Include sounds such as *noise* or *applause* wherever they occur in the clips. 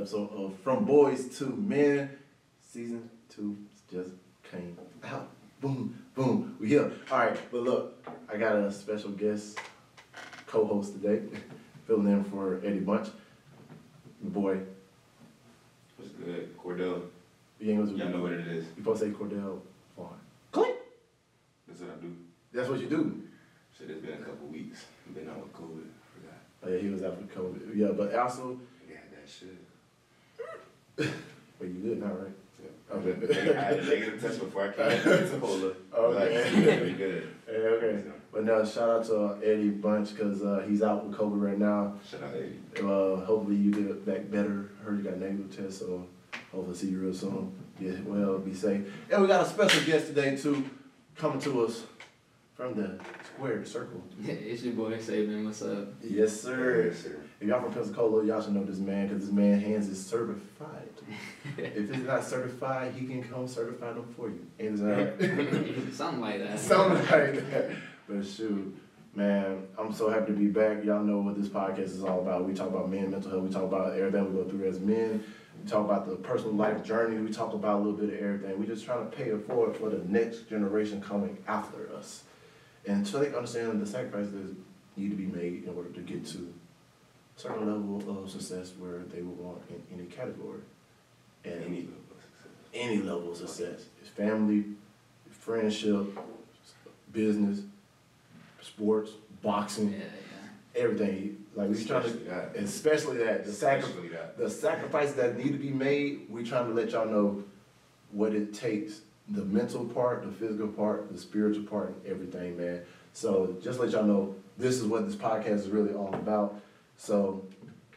back to another episode of From Boys to Men. Season two just came out. Boom, boom, we here. All right, but look, I got a special guest co-host today, *laughs* filling in for Eddie Bunch. Your boy, What's good? Cordell. you ain't gonna Y'all know what it is. You supposed to say Cordell Von. Click. That's what I do. That's what you do. Shit, it's been a couple weeks. Been out with COVID. Forgot. Oh yeah, he was out with COVID. Yeah, but also, Yeah, that shit. Well, you good now, right? Yeah. Okay. I had a negative test before I came to Cola. *laughs* Okay. Like, pretty good. *laughs* Hey, okay. But now, shout out to Eddie Bunch because uh, he's out with COVID right now. Shout out Eddie. Uh, hopefully you get back better. Heard you got a negative test, so hopefully see you real soon. Get well, be safe. And we got a special guest today too, coming to us from the square circle. Yeah, *laughs* it's your boy Saben. What's up? Yes, sir. Yes, sir. If y'all from Pensacola, y'all should know this man because this man hands is certified. If it's not certified, he can come certify them for you. That uh, right? *laughs* Something like that. *laughs* Something like that. But shoot, man, I'm so happy to be back. Y'all know what this podcast is all about. We talk about men, mental health. We talk about everything we go through as men. We talk about the personal life journey. We talk about a little bit of everything. We just trying to pay it forward for the next generation coming after us. And so they understand the sacrifices that need to be made in order to get to a certain level of success where they would want in any category. And Any level of success. any level of success. It's family, friendship, business, sports, boxing, yeah. everything. Like we trying to, that. especially that the sacri- Especially that. the sacrifices that need to be made. We trying to let y'all know what it takes. The mental part, the physical part, the spiritual part, and everything, man. So just let y'all know this is what this podcast is really all about. So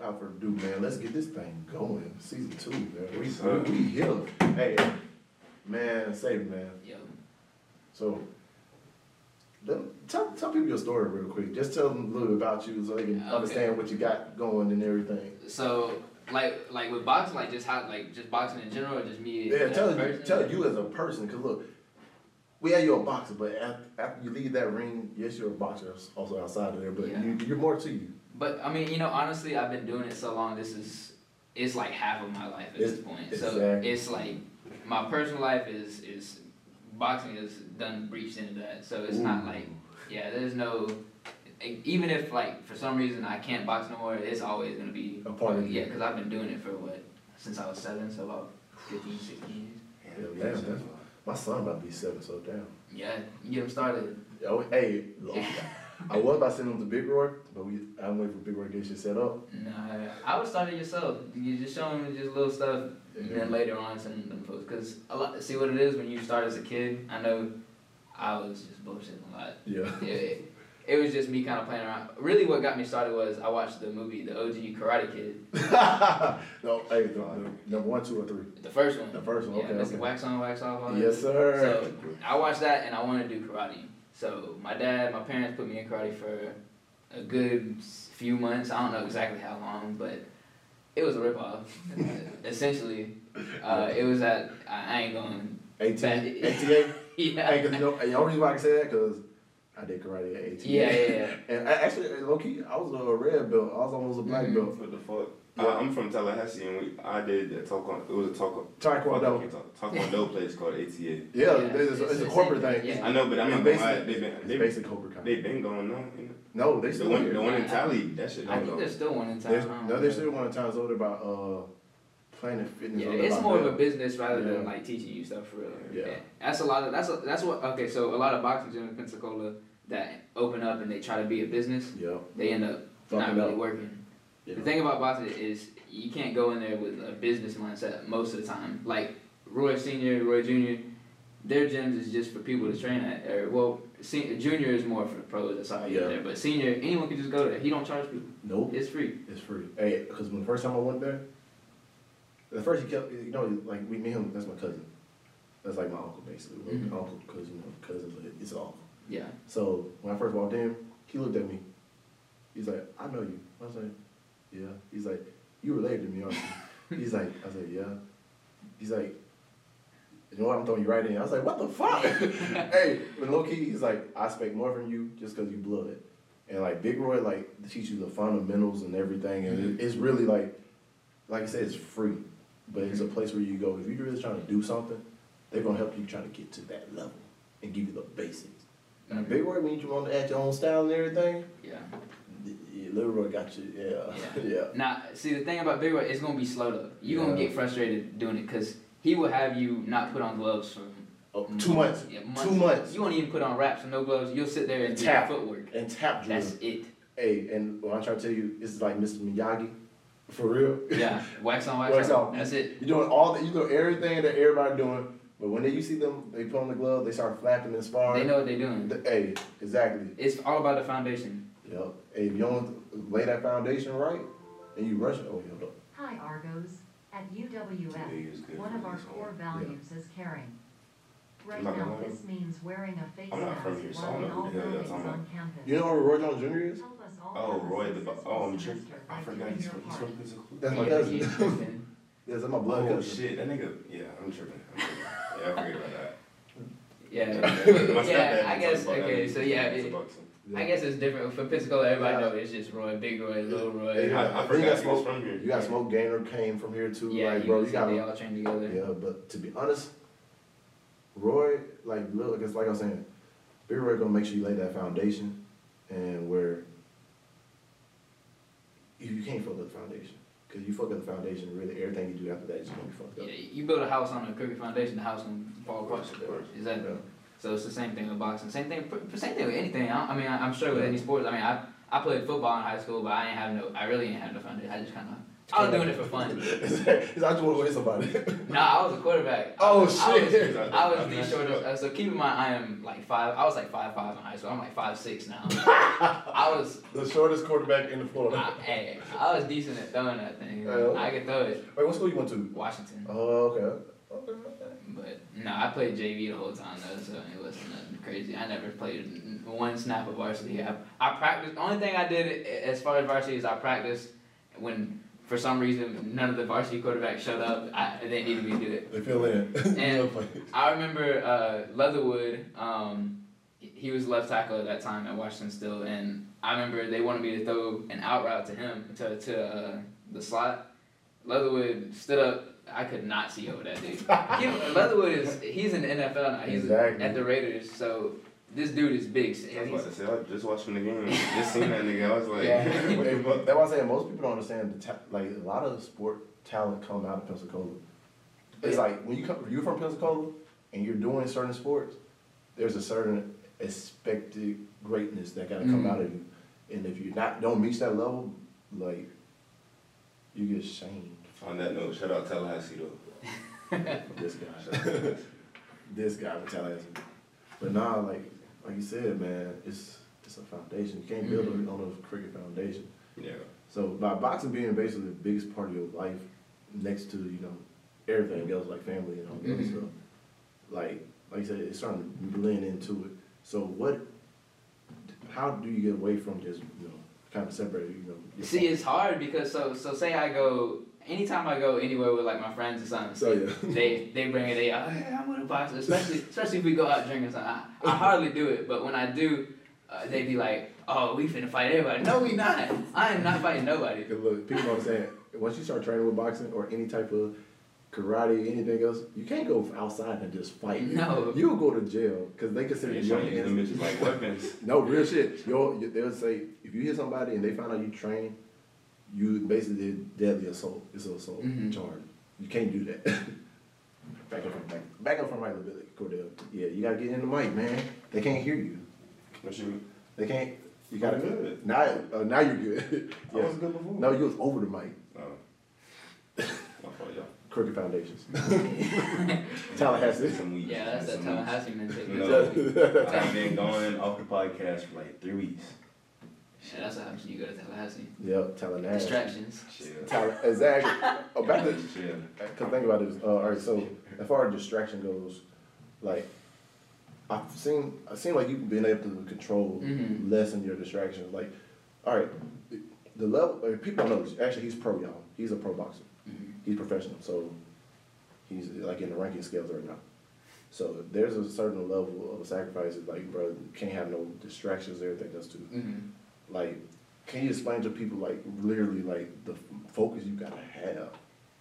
without further ado, man, let's get this thing going. Season two, man. We, Yes, we, we here. Hey, man, save it, man. Yo. So, let- tell, tell people your story real quick. Just tell them a little bit about you so they can Okay. understand what you got going and everything. So like like with boxing, like just how like just boxing in general, or just me. Yeah, as a tell, person? tell you as a person, because look, we had you a boxer, but after, after you leave that ring, yes, you're a boxer also outside of there, but Yeah. you, you're more to you. But I mean, you know, honestly, I've been doing it so long. This is it's like half of my life at this It's- point. So exactly. it's like my personal life is is boxing has done breached into that. So it's not like yeah, there's no. Even if like for some reason I can't box no more, it's always gonna be A part of you. yeah, because I've been doing it for what since I was seven, so about 15, 16 years. Yeah, damn, that's- My son about to be seven, so damn. Yeah, you get them started. Oh, hey, look, I was about to send him to Big Roy, but we I'm waiting for Big Roy to get shit set up. Nah, I would start it yourself. You just show them just little stuff, and then later on send them folks. Cause a lot. See what it is when you start as a kid. I know, I was just bullshitting a lot. Yeah. *laughs* It, it was just me kind of playing around. Really, what got me started was I watched the movie, the OG Karate Kid, *laughs* no, hey, the, the, number one, two, or three. the first one. The first one, Yeah, okay, okay. Wax on, wax off. That. Yes, sir. So I watched that and I wanted to do karate. So my dad, my parents put me in karate for a good few months. I don't know exactly how long, but it was a ripoff. *laughs* Essentially, uh, it was at I I ain't going. 18, Bad- 88? Yeah. Hey, cause you know, and the only reason why I can say that, cause I did karate at 18. Yeah, yeah, yeah. *laughs* And I, actually, low key, I was a red belt. I was almost a black Mhm. belt. What the fuck? Yeah. Uh, I'm from Tallahassee and we, I did a taekwondo. It was a taekwondo. Taekwondo. Taekwondo place called ATA. Yeah, Yeah, it's, it's, a corporate thing. yeah. I know, but I'm not gonna lie. basically- They been It's they, basically Cobra Kai. they been going on. You know? no, they The still one the one in Tally. That shit I don't think go. there's still one in town. There's, no, know. there's still one in town. It's older about uh, Planet Fitness. Yeah, it's about more of a business rather Yeah. than like teaching you stuff for real. Yeah. That's a lot of that's a, that's what okay. So a lot of boxing gyms in Pensacola that open up and they try to be a business, Yeah. they end up not really up. working. The thing about boxing is you can't go in there with a business mindset most of the time. Like Roy Senior, Roy Junior, their gyms is just for people to train at. Or well, Junior is more for the pros. That's how you Yeah. get there. But Senior, anyone can just go there. He don't charge people. Nope. It's free. It's free. Hey, because when the first time I went there, the first he kept, you know, like we, me him, that's my cousin. That's like my uncle basically. We're Mhm. Uncle, because you know, cousins, but it's uncle. Yeah. So when I first walked in, he looked at me. He's like, I know you. I was like, yeah. He's like, you related to me, aren't you? He's like, I said, yeah. He's like, you know what? I'm throwing you right in. I was like, what the fuck? *laughs* hey, but low key, he's like, I expect more from you just because you blood. And like Big Roy, like teach you the fundamentals and everything, and Mm-hmm. it, it's really like, like I said, it's free, but it's a place where you go if you're really trying to do something, they're gonna help you trying to get to that level and give you the basics. Now, Mhm. Big Roy, when you want to add your own style and everything, Yeah. Yeah, Little Roy got you. Yeah, Yeah. *laughs* yeah. Now, see, the thing about Big Roy, it's gonna be slow though. you're gonna get frustrated doing it because he will have you not put on gloves for Oh, two months Yeah, Two months. You won't even put on wraps and no gloves. You'll sit there and do Tap. footwork. and tap drill. That's it. Hey, and what I'm trying to tell you, it's like Mr. Miyagi, for real. Yeah, *laughs* wax on, wax, Wax off. on. That's it. You're doing all the, you know everything that everybody doing, but when they, you see them, they put on the glove, they start flapping and sparring. They know what they're doing. The- Hey, exactly. It's all about the foundation. Yep. Hey, if you don't lay that foundation right, and you rush it, oh, hold up. Hi Argos, at Today UWF, one of our this core one. values is caring. Right I'm now, gonna this means wearing a face mask from here, so while in all who the hell you're buildings talking on campus. You know who Roy Jones Jr. is? Us all Oh, have a Roy, the, oh, I'm semester tripping. I forgot he's your from, he's from physical. That's my cousin. he's tripping. *laughs* Yes, that's my blood Oh, cousin. shit, that nigga, yeah, I'm tripping. I'm tripping. Yeah, I forget about that. Yeah, My yeah. I guess talks okay. So yeah, it, about I guess it's different for Pensacola. Everybody Yeah. know it's just Roy, Big Roy, Little Roy. Yeah. I, I You got forgot smoke- from here. You got Smoke Gainer came from here too. Yeah, like, you bro, can you got they all train together. Yeah, but to be honest, Roy, like, look, it's like I was saying, Big Roy gonna make sure you lay that foundation, and where you, you can't fuck up the foundation, cause you fuck up the foundation, really everything you do after that is gonna be fucked up. Yeah, you build a house on a crooked foundation, the house gonna fall apart. Of course. Exactly. Yeah. So it's the same thing with boxing. Same thing. Same thing with anything. I, I mean, I, I'm sure with any sports. I mean, I I played football in high school, but I ain't have no. I really ain't have no foundation. I just kind of. I was doing it for fun. It's I just wanna win somebody. *laughs* Nah, I was a quarterback. Oh, I was, shit. *laughs* I was the shortest. Uh, so keep in mind, I am like five. I was like five five in high school. I'm like five six now. *laughs* I was. the shortest quarterback in the Florida. I, hey, I was decent at throwing that thing. Yeah. I could throw it. Wait, what school you went to? Washington. Oh, okay. Okay, okay. But no, I played JV the whole time though, so it wasn't nothing crazy. I never played one snap of varsity. I, I practiced. Only thing I did as far as varsity is I practiced when for some reason none of the varsity quarterbacks showed up. I, they needed me to do it. They fill in. *laughs* And I remember uh, Leatherwood. Um, he was left tackle at that time at Washington still, and I remember they wanted me to throw an out route to him to to uh, the slot. Leatherwood stood up. I could not see over that dude. *laughs* He- Leatherwood is he's in the NFL now. He's Exactly. at the Raiders, so this dude is big. I was about He's- to say, I just watching the game, *laughs* just seen that nigga, I was like, Yeah. *laughs* what Hey, the but that's why I say most people don't understand the ta- like a lot of sport talent come out of Pensacola. It's like when you come, you're from Pensacola and you're doing certain sports, there's a certain expected greatness that gotta come Mhm. out of you, and if you not don't reach that level, like you get shamed On that note, shout out Tallahassee though. from *laughs* this guy, this guy from Tallahassee. But nah, like like you said, man, it's it's a foundation. You can't build Mhm. on a cricket foundation. Yeah. So by boxing being basically the biggest part of your life, next to you know everything else like family and all that other Mhm. stuff, like like you said, it's starting to blend into it. So what? How do you get away from just you know kind of separate you know? your See, it's hard because so so say I go anytime I go anywhere with like my friends or something. So, yeah. *laughs* they they bring it. They oh, hey, I'm with a boxer, especially especially if we go out drinking something. I, I hardly do it, but when I do, uh, they be like, oh, we finna fight everybody. No, we not. I am not fighting nobody. Look, people don't understand. Once you start training with boxing or any type of karate, anything else, you can't go outside and just fight. No. You'll go to jail because they consider They your trying use them hands. bitches like weapons. *laughs* No, real shit. Yo, they'll say if you hit somebody and they find out you train, you basically did deadly assault. It's an assault Mhm. charge. You can't do that. *laughs* back up from back, back up from right, little bit, Cordell. Yeah, you gotta get in the mic, man. They can't hear you. What you mean? They can't. You gotta. I'm good. Now, uh, now you're good. *laughs* I yeah. was good before. No, you was over the mic. Oh. My y'all. Crooked Foundations. *laughs* Tallahassee. Some weeks. Yeah, that's that Some weeks. Tallahassee mentality. No, I've been going off the podcast for like three weeks. Yeah, that's what happens when you go to Tallahassee. Yep, Tallahassee. Distractions. Chill. Tall- exactly. Oh, back to Chill. Cause think about this. Uh, all right, so as far as distraction goes, like I've seen, I've seen like you've been able to control Mhm. lessen your distractions. Like, all right, the level. Like, people don't know this. Actually, he's pro, y'all. He's a pro boxer. Mhm. He's professional, so he's like in the ranking scales right now. So there's a certain level of sacrifices. Like, bro, you can't have no distractions. Everything else too. Mhm. Like, can you explain to people like literally like the focus you gotta have,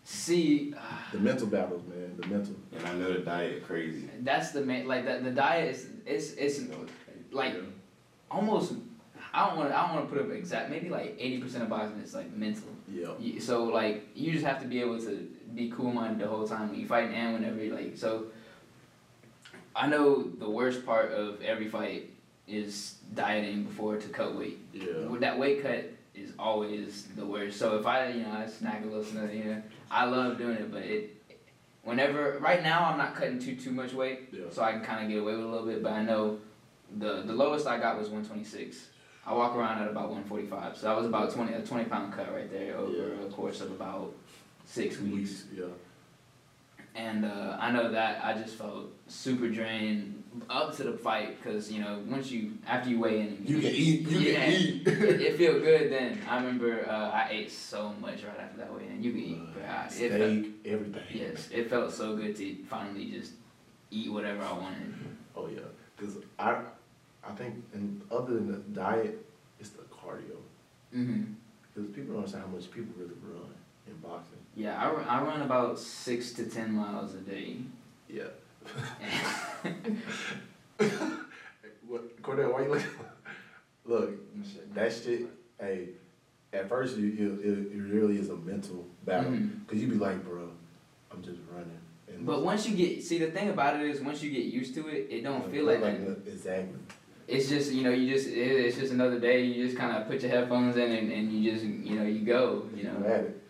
See, the mental battles, man, the mental. And I know the diet crazy. that's the main like the, the diet is it's it's You know, like almost I don't want to I don't want to put it exact maybe like eighty percent of boxing is like mental. Yeah. So like you just have to be able to be cool minded the whole time when you fight and whenever you like so. I know the worst part of every fight is dieting before to cut weight. Yeah. With that weight cut is always the worst. So if I you know I snack a little something, you know, I love doing it, but it whenever right now I'm not cutting too too much weight, Yeah. so I can kind of get away with a little bit. But I know the the lowest I got was 126. I walk around at about 145, so that was about 20 a 20 pound cut right there over Yeah. a course of about six weeks. Yeah. And uh, I know that I just felt super drained up to the fight because you know once you after you weigh in, You can eat. You Yeah. can eat. it, it *laughs* feel good then. I remember uh, I ate so much right after that weigh in. You can eat, but I, it felt, Steak, everything. yes, it felt so good to finally just eat whatever I wanted. *laughs* Oh yeah, because I, I think, and other than the diet, it's the cardio. hmm Because people don't understand how much people really run in boxing. Yeah, I, run- I run about six to ten miles a day. Yeah. What, Cordell? Why you looking? Look, that shit. Hey, at first you, you it, it really is a mental battle. Mhm. Cause you be like, bro, I'm just running. And But once you get see the thing about it is once you get used to it, it don't feel like that. that. Exactly. It's just you know you just it, it's just another day. You just kind of put your headphones in and, and you just you know you go. You know it.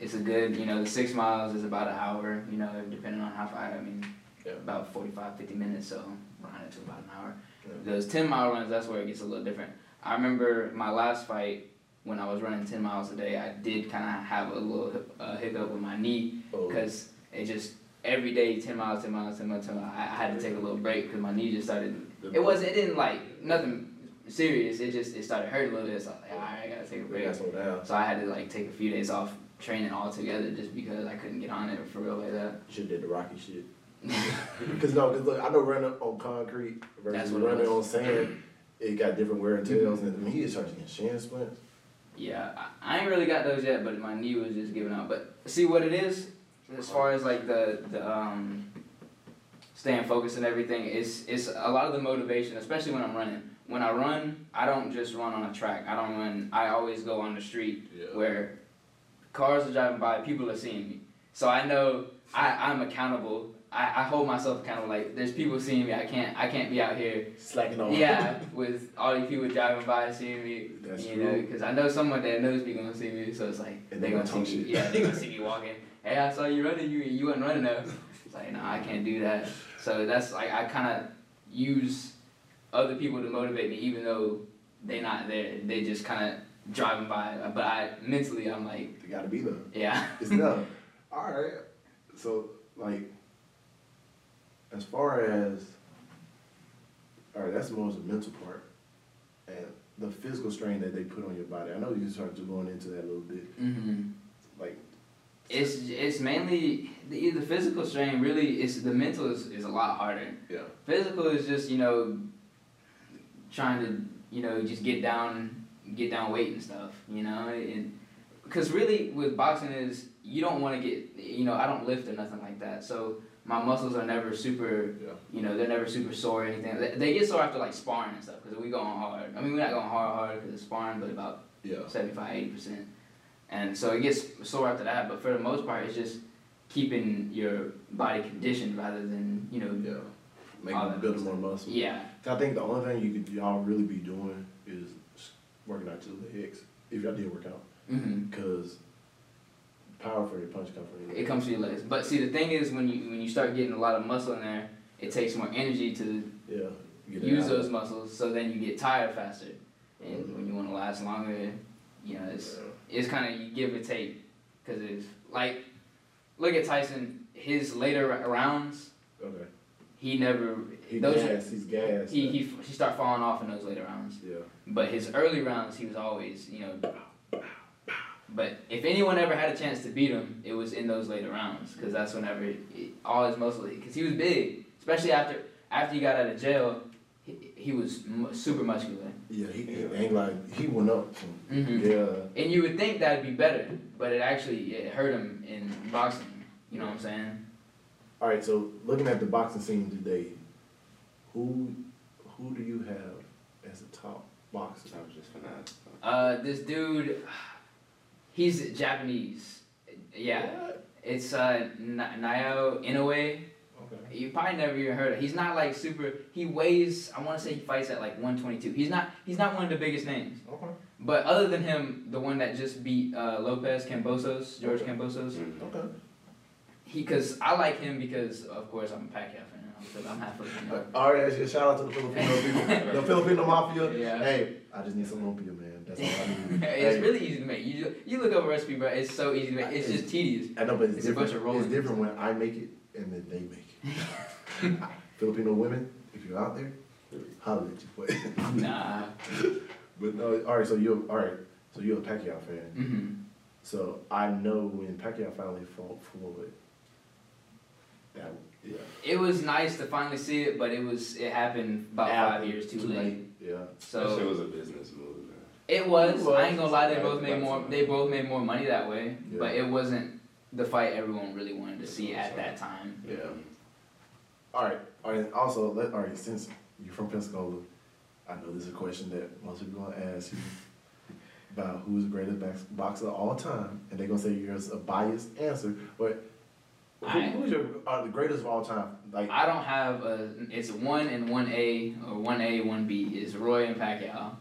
it's a good you know the six miles is about an hour. You know depending on how far. I mean Yeah. about 45, 50 minutes. So run it to about an hour. Yeah. Those ten mile runs that's where it gets a little different. I remember my last fight when I was running ten miles a day. I did kind of have a little uh, hiccup with my knee Oh, because it just every day 10 miles 10 miles 10 miles 10 miles I, I had to take a little break because my knee just started it wasn't it didn't like nothing serious it just it started hurting a little bit so I was like alright I gotta take a break got slow down. so I had to like take a few days off training altogether just because I couldn't get on it for real like that should did the Rocky shit. *laughs* Cause no, cause look, I know running on concrete versus what running on sand, it got different wear and tears, and I mean, he just started getting shin splints. yeah I, I ain't really got those yet but my knee was just giving out but see what it is as far as like the the um staying focused and everything it's it's a lot of the motivation especially when i'm running when i run i don't just run on a track i don't run i always go on the street Yeah. where cars are driving by people are seeing me so i know I, i'm accountable I, I hold myself kind of like there's people seeing me i can't i can't be out here Slacking off. yeah *laughs* with all these people driving by seeing me That's you true. know because i know someone that knows me gonna see me so it's like And they they gonna gonna see talk me shit. yeah they gonna see me *laughs* walking hey i saw you running you you wasn't running though it's like no i can't do that so that's like i kind of use other people to motivate me even though they're not there they just kind of driving by but i mentally i'm like You gotta be there. yeah It's done. *laughs* All right. So like, as far as, all right, that's the most mental part, and the physical strain that they put on your body. I know you started to going into that a little bit. Mm-hmm. Like, it's it's mainly the, the physical strain really is the mental is, is a lot harder yeah, Physical is just you know trying to you know just get down get down weight and stuff you know and because really with boxing is you don't want to get you know I don't lift or nothing like that so my muscles are never super yeah, you know they're never super sore or anything. They, they get sore after like sparring and stuff because we going hard. I mean we're not going hard hard because it's sparring but about yeah. 75 80 percent. And so it gets sore after that but for the most part it's just keeping your body conditioned rather than you know Yeah. All building more muscle. yeah. I think the only thing you could y'all really be doing is working out to the legs if y'all did work out, mm-hmm. because power for your punch from your It comes to your legs. But see, the thing is, when you when you start getting a lot of muscle in there, it takes more energy to Yeah. Use those muscles. So then you get tired faster, and Mhm. when you want to last longer, you know, it's Yeah. it's kind of you give and take, because it's like, look at Tyson. His later rounds, Okay. he never He those gas. He's gas. he he he start falling off in those later rounds. Yeah. But his early rounds, he was always, you know. But if anyone ever had a chance to beat him, it was in those later rounds, because that's whenever he, all his muscle, because he was big, especially after after he got out of jail, he, he was mu super muscular. Yeah, he, he ain't like, he went up some, hmm yeah. And you would think that'd be better, but it actually it hurt him in boxing. You know what I'm saying? Alright, so looking at the boxing scene today, who, who do you have as a top boxer? I was just gonna ask. Uh, this dude, he's Japanese. Yeah, What? it's uh Na- Naoya Inoue. Okay. You probably never even heard of. He's not like super. He weighs. I want to say he fights at like 122. He's not. He's not one of the biggest names. Okay. But other than him, the one that just beat uh, Lopez Kambosos, George Okay. Kambosos, Mhm. Okay. he because I like him because of course I'm a Pacquiao fan. I'm, half Filipino. Alright, shout out to the Filipino people, *laughs* the Filipino mafia. Yeah. Hey, I just need some lumpia, man. That's all I need. *laughs* it's Hey, really easy to make. You ju- you look up a recipe, bro. It's so easy to make. It's just tedious. I know, but it's, It's a different. bunch of rolling. It's different when I make it and then they make it. *laughs* Filipino women, if you're out there, holler at you. But, Nah. *laughs* but no, all right. So you're all right. So you're a Pacquiao fan. hmm So I know when Pacquiao finally fought Floyd. That yeah. It was nice to finally see it, but it was it happened about five years too, late. Yeah. That shit So it was a business move, man. It was. I ain't gonna lie. They both made more. They both made more money that way, Yeah. but it wasn't the fight everyone really wanted to see at that time. Yeah. All right. All right. Also, let all right. Since you're from Pensacola, I know this is a question that most people gonna ask you about who's the greatest box- boxer of all time, and they're gonna say yours a biased answer. But who, I- who's your uh, the greatest of all time? Like I don't have a. It's one and one A or one A one B is Roy and Pacquiao.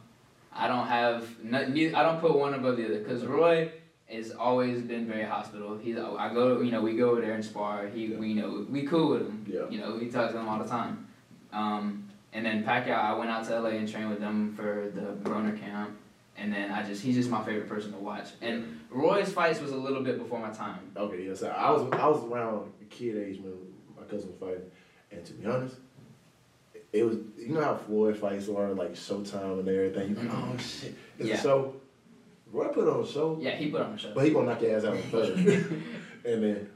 I don't have. No, I don't put one above the other because Roy has always been very hospitable. He's. I go. You know, we go over there and spar. He. We you know we cool with him. Yeah. You know, we talk to him all the time. Um, and then Pacquiao, I went out to LA and trained with them for the Broner camp. And then I just, he's just my favorite person to watch. And Roy's fights was a little bit before my time. okay, yes, I was I was around kid age when my cousin was fighting, and to be honest. It was, you know how Floyd fights are like Showtime and everything. You like, oh shit, it's Yeah. a show. Roy put on a show. Yeah, he put on a show. But he gonna knock your ass out on first. *laughs* and then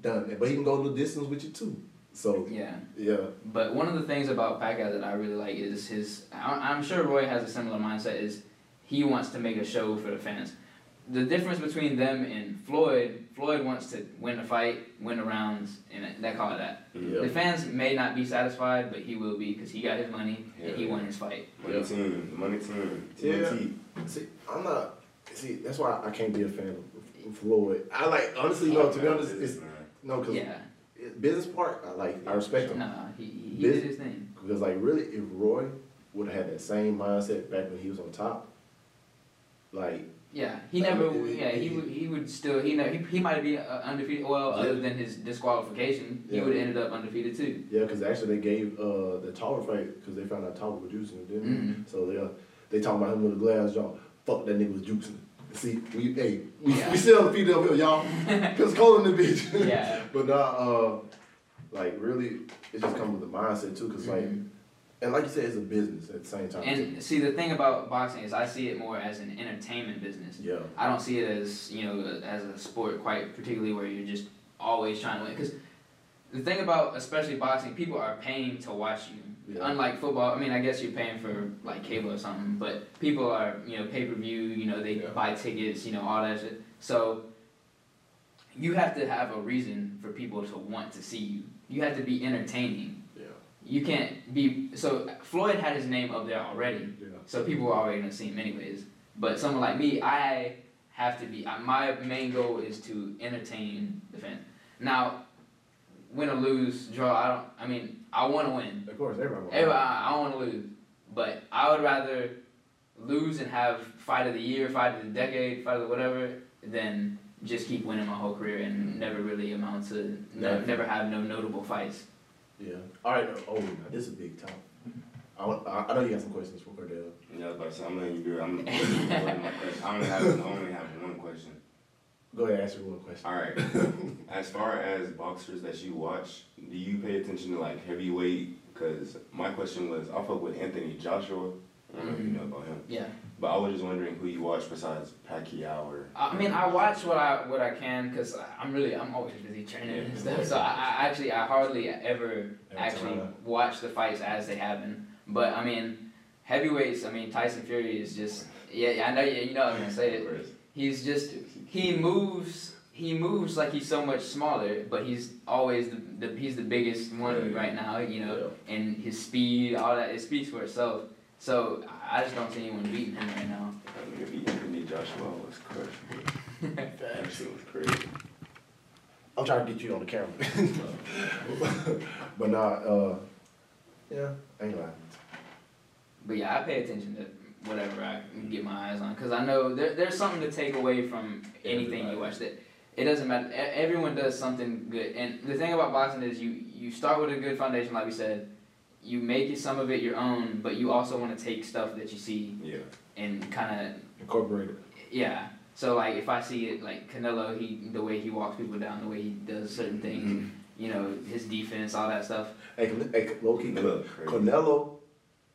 done. But he can go the distance with you too. So Yeah. yeah, But one of the things about Pacquiao that I really like is his. I- I'm sure Roy has a similar mindset. Is he wants to make a show for the fans. The difference between them and Floyd, Floyd wants to win the fight, win the rounds, and that call it that. Yeah. The fans may not be satisfied, but he will be because he got his money and he won his fight. Money Yeah. team, the money team, Yeah. See, I'm not. See, that's why I can't be a fan of Floyd. I like honestly, no. To be honest, it's no because Yeah. business part. I like. I respect him Nah, he, he, he did his thing. because like really, if Roy would have had that same mindset back when he was on top, like Yeah, he Like, never. Yeah, he it- would. He would still. He know. He, he might be uh, undefeated. Well, Yeah. other than his disqualification, he would have ended up undefeated too. yeah, because actually they gave uh the taller fight because they found out taller was juicing didn't? Mhm. So they uh, they talking about him with a glass jaw. Fuck that nigga was juicing. See, we hey, we, Yeah. we still undefeated up here, y'all. Cause Pensacola in the bitch. Yeah. *laughs* but nah, uh, like really, it just comes with the mindset too, cause like, Mhm. And like you said, it's a business at the same time. And see, the thing about boxing is, I see it more as an entertainment business. yeah, I don't see it as you know as a sport quite particularly where you're just always trying to win. Because the thing about especially boxing, people are paying to watch you. Yeah. Unlike football, I mean, I guess you're paying for like cable or something, but people are you know pay per view. You know they Yeah. buy tickets. You know all that shit. So you have to have a reason for people to want to see you. You have to be entertaining. You can't be so. Floyd had his name up there already. yeah. So people were already gonna see him anyways. But someone like me, I have to be. I- My main goal is to entertain the fans. Now, win or lose, draw. I don't. I mean, I want to win. Of course, everybody. wants Everybody, I, I don't want to lose, but I would rather lose and have fight of the year, fight of the decade, fight of the whatever, than just keep winning my whole career and never really amount to ne- never have no notable fights. Yeah. All right. Oh, now this is a big topic. I, want, I, I know you got some questions for Cordell. Yeah, but so I'm letting you do it. I'm, I'm my question. I only have, I only have one question. Go ahead, ask your one question. All right. *laughs* As far as boxers that you watch, do you pay attention to like heavyweight? Because my question was, I fuck with Anthony Joshua. I don't know if you know about him, Yeah. But I was just wondering who you watch besides Pacquiao or. I mean, I watch what I what I can because I'm really I'm always busy training and stuff. So I, I actually I hardly ever Every actually watch the fights as they happen. But I mean, heavyweights. I mean, Tyson Fury is just yeah. yeah, I know you. You know I'm gonna say it. He's just he moves. He moves like he's so much smaller, but he's always the, the he's the biggest one Yeah. right now. You know, and his speed, all that, it speaks for itself. So I just don't see anyone beating him right now. That nigga beat Anthony Joshua was crushed. *laughs* That shit was crazy. I'm trying to get you on the camera. *laughs* but nah, uh, yeah, ain't lying. But yeah, I pay attention to whatever I can get my eyes on because I know there, there's something to take away from anything you watch. That it doesn't matter. E- Everyone does something good, and the thing about boxing is you you start with a good foundation, like we said. You make it some of it your own, but you also want to take stuff that you see Yeah. and kind of incorporate it. yeah. So like if I see it like Canelo, he the way he walks people down, the way he does certain things, Mm-hmm. you know, his defense, all that stuff. Hey, Can- hey low key, Canelo. Canelo.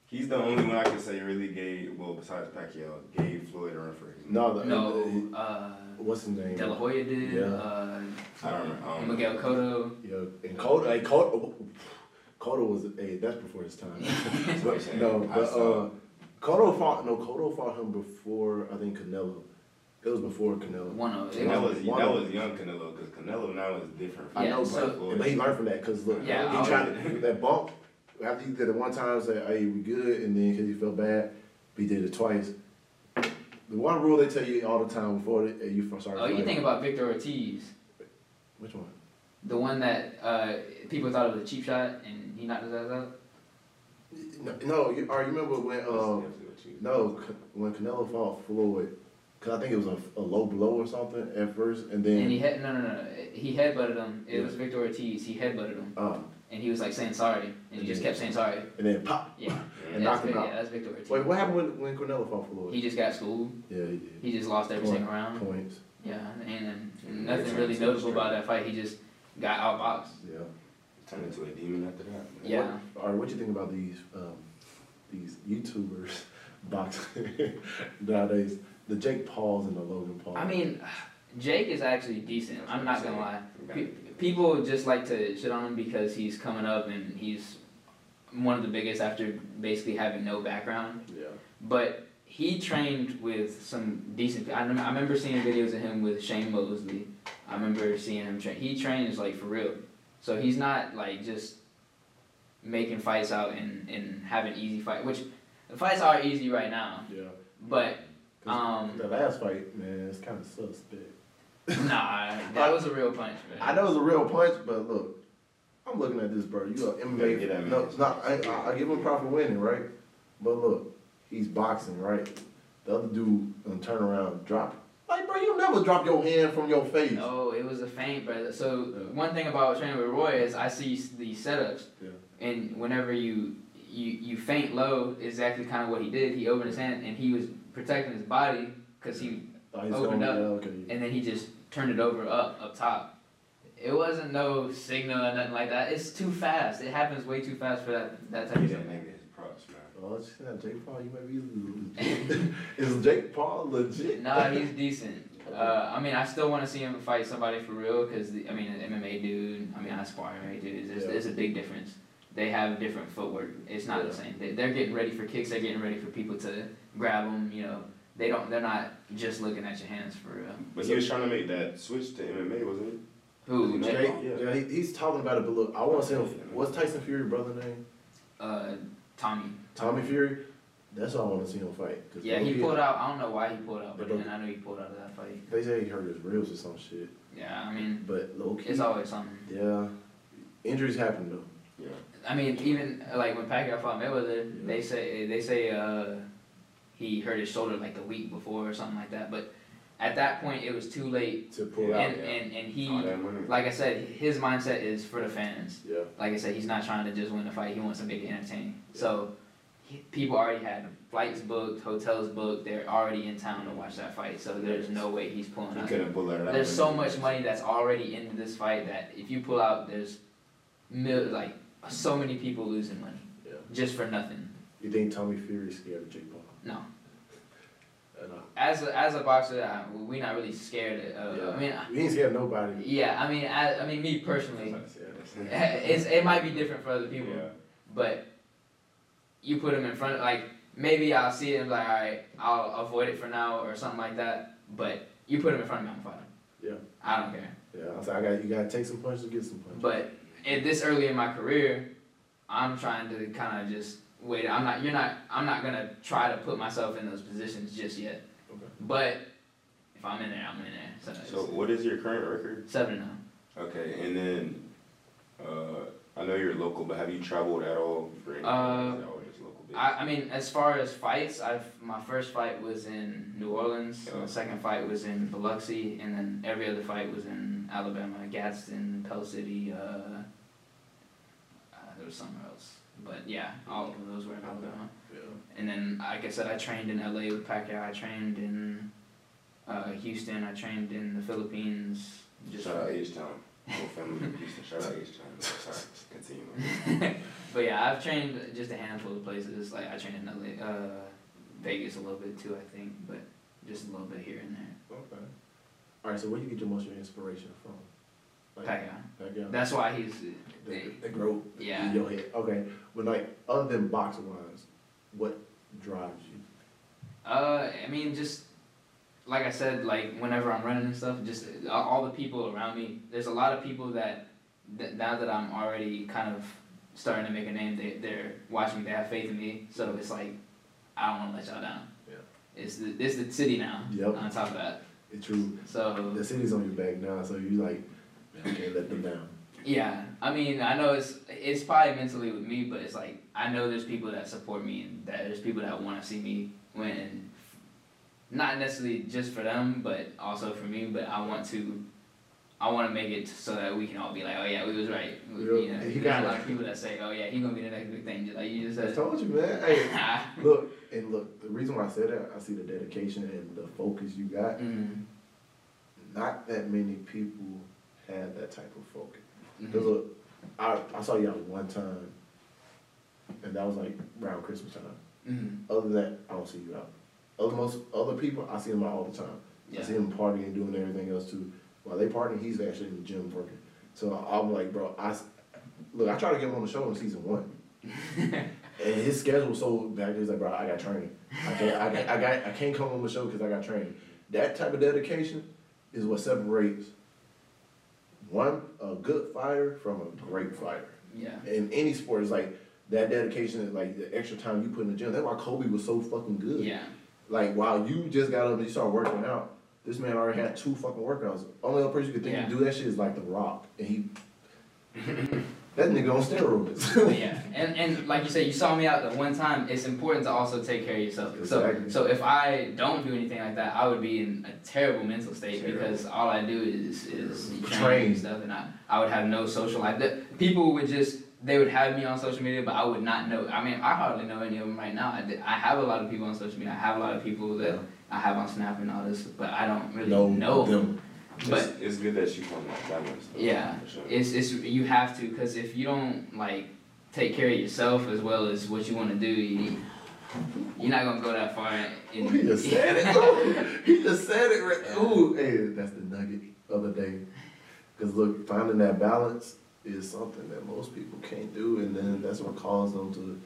He's the only one I can say really gave, well, besides Pacquiao, gave Floyd a run for his No, the, No, uh, what's his name? De La Hoya did. Yeah. Uh, I don't know. I don't know. Miguel Cotto. Yeah, and Cotto, hey, Cotto, Cotto was, hey, that's before his time. *laughs* That's what I'm saying. no, but uh, Cotto fought, no, Cotto fought him before, I think Canelo. It was before Canelo. One of And that was One that of- was young Canelo because Canelo now is different. I know, so- but, but he learned from that, cause look, Yeah, he I tried to, *laughs* that bump, after he did it one time, say, hey, we good, and then cause he felt bad, he did it twice. The one rule they tell you all the time before they, you start Oh, you think about Victor Ortiz, Which one? the one that uh, people thought it was a cheap shot and he knocked his ass out. No, no you, or remember when, That's um, definitely No, when Canelo fought Floyd, cause I think it was a, a low blow or something at first, and then And he had no no no he headbutted him. It was Victor Ortiz. He headbutted him uh, and he was like saying sorry and he just kept saying sorry. and then pop. Yeah, And that's, knocked him out. yeah, that's Victor Ortiz. Wait, what happened when, when Canelo fought Floyd? He just got schooled. yeah, he did. He just lost every Point. single round. Points. Yeah, and, and nothing really noticeable about that fight. He just got outboxed. Yeah. Turned into a demon after that. Yeah. What, right, what do you think about these um, these YouTubers *laughs* boxing *laughs* nowadays? The Jake Pauls and the Logan Pauls. I mean, *sighs* Jake is actually decent. I'm not gonna lie. Pe- people just like to shit on him because he's coming up and he's one of the biggest after basically having no background. yeah. But he trained with some decent. I remember seeing videos of him with Shane Mosley. I remember seeing him train. He trains like for real. So he's not like just making fights out and, and having easy fight, which the fights are easy right now. Yeah. But 'Cause um, the last fight, man, it's kind of suspect. nah, *laughs* that was a real punch, man. I know it was a real punch, but look, I'm looking at this, bro. You got gotta get that No, it's not. I, I, I give him proper winning, right? But look, he's boxing, right? The other dude gonna turn around, drop. Like, bro, you never drop your hand from your face. No, it was a feint, brother. So Yeah. one thing about training with Roy is I see s- these setups, Yeah. and whenever you you you faint low, exactly kind of what he did. He opened his hand and he was protecting his body because he, Oh, Opened going, up. Yeah, okay. and then he just turned it over up up top. It wasn't no signal or nothing like that. It's too fast. It happens way too fast for that that type He of didn't Oh, it's not Jake Paul. You might be legit. *laughs* Is Jake Paul legit? Nah, he's decent. Uh, I mean, I still want to see him fight somebody for real because I mean, an MMA dude. I mean, I spar MMA dudes. There's, Yeah. there's a big difference. They have different footwork. It's not the same. They, they're getting ready for kicks. They're getting ready for people to grab them. You know, they don't. They're not just looking at your hands for real. But he was trying to make that switch to MMA, wasn't he? Who? Jake Jake, Yeah. yeah, he, he's talking about it, but look, I want to say. What's Tyson Fury brother name? Uh, Tommy. Tommy Fury. That's all I want to see him fight. 'Cause Yeah, he pulled out. I don't know why he pulled out, but But- then I know he pulled out of that fight. They say he hurt his ribs or some shit. Yeah, I mean, But low key, it's always something. yeah, injuries happen though. Yeah. I mean, even like when Pacquiao fought Mayweather, Yeah. they say they say uh, he hurt his shoulder like the week before or something like that. But at that point, it was too late, To pull and, out. and and he, All like I said, his mindset is for the fans. Yeah. Like I said, he's not trying to just win the fight. He wants to make it entertaining. So he, people already had flights booked, hotels booked. They're already in town to watch that fight. So there's no way he's pulling He out. couldn't pull that out. There's so much money that's already into this fight that if you pull out, there's mil- like so many people losing money Yeah. just for nothing. You think Tommy Fury's scared of Jake Paul? No. *laughs* As a, as a boxer, I, we're not really scared of. Yeah. I mean, I- He ain't scared of nobody. yeah. I mean, I, I mean, me personally, *laughs* it's it might be different for other people, Yeah. but you put him in front of like maybe I'll see it and be like, all right, I'll avoid it for now or something like that. But you put him in front of me, I'm fighting. Yeah. I don't care. Yeah, I was like, I got you. Got to take some punches to get some punches. But at this early in my career, I'm trying to kind of just wait. I'm not. You're not. I'm not gonna try to put myself in those positions just yet. Okay. But if I'm in there, I'm in there. So, So what is your current record? seven and nine. Okay, and then, uh, I know you're local, but have you traveled at all for any? Uh, I, I mean, as far as fights, I've my first fight was in New Orleans. Yeah. My second fight was in Biloxi, and then every other fight was in Alabama, Gadsden, Pell City. Uh, uh, there was somewhere else, but yeah, all of those were in Alabama. yeah. And then, like I said, I trained in LA with Pacquiao. I trained in uh, Houston. I trained in the Philippines. Just Shout out H Town. Whole family Houston. Shout out H Town. Sorry, *laughs* continue. *laughs* but yeah, I've trained just a handful of places. Like I trained in uh, Vegas a little bit too, I think, but just a little bit here and there. Okay. All right. So where do you get your most of your inspiration from? Pacquiao. Pacquiao. That's why he's. The, the growth Yeah. in your head. Okay. But like, other than boxing wise, what drives you? Uh, I mean, just like I said, like whenever I'm running and stuff, just all, all the people around me. There's a lot of people that, that now that I'm already kind of starting to make a name, they they're watching me. They have faith in me. So it's like I don't want to let y'all down. Yeah. It's the it's the city now. Yep. On top of that, It's true. so The city's on your back now, so you like, man, I can't let them down. yeah. I mean, I know it's it's probably mentally with me, but it's like I know there's people that support me and that there's people that want to see me win. Not necessarily just for them, but also for me. But I want to, I want to make it so that we can all be like, oh yeah, we was right. We- you know, there's got a lot it. of people that say, oh yeah, he gonna be the next big thing, just like you just I said. told you, man. Hey, *laughs* look and look. The reason why I said that, I see the dedication and the focus you got. mm Not that many people have that type of focus. mm-hmm. Cause look, I I saw y'all one time, and that was like around Christmas time. mm Other than that, I don't see you out. Other most other people, I see them out all the time. Yeah. I see him partying and doing everything else too. While they partying, he's actually in the gym working. So I'm like, bro, I look. I tried to get him on the show in season one, *laughs* and his schedule was so back. He's like, bro, I got training. I can't. I, got- I got. I can't come on the show because I got training. That type of dedication is what separates one a good fighter from a great fighter. Yeah. In any sport, it's like that dedication is like the extra time you put in the gym. That's why Kobe was so fucking good. Yeah. Like while you just got up and you started working out, this man already had two fucking workouts. Only other person you could think Yeah. to do that shit is like The Rock, and he *laughs* that nigga on steroids. *laughs* yeah, and and like you said, you saw me out the one time. It's important to also take care of yourself. Exactly. So so if I don't do anything like that, I would be in a terrible mental state Terrible. because all I do is is train, Train. and stuff, and I I would have no social life. The, people would just they would have me on social media, but I would not know. I mean, I hardly know any of them right now. I, I have a lot of people on social media. I have a lot of people that Yeah. I have on Snap and all this, but I don't really No, know them. them. But it's, it's good that you come like balance. though, Yeah. Sure. It's it's you have to because if you don't like take care of yourself as well as what you want to do, you, you're not gonna go that far. In, He just said it. Ooh, *laughs* he just said it. Right. Ooh, hey, that's the nugget of the day. Cause look, finding that balance is something that most people can't do, and then that's what causes them to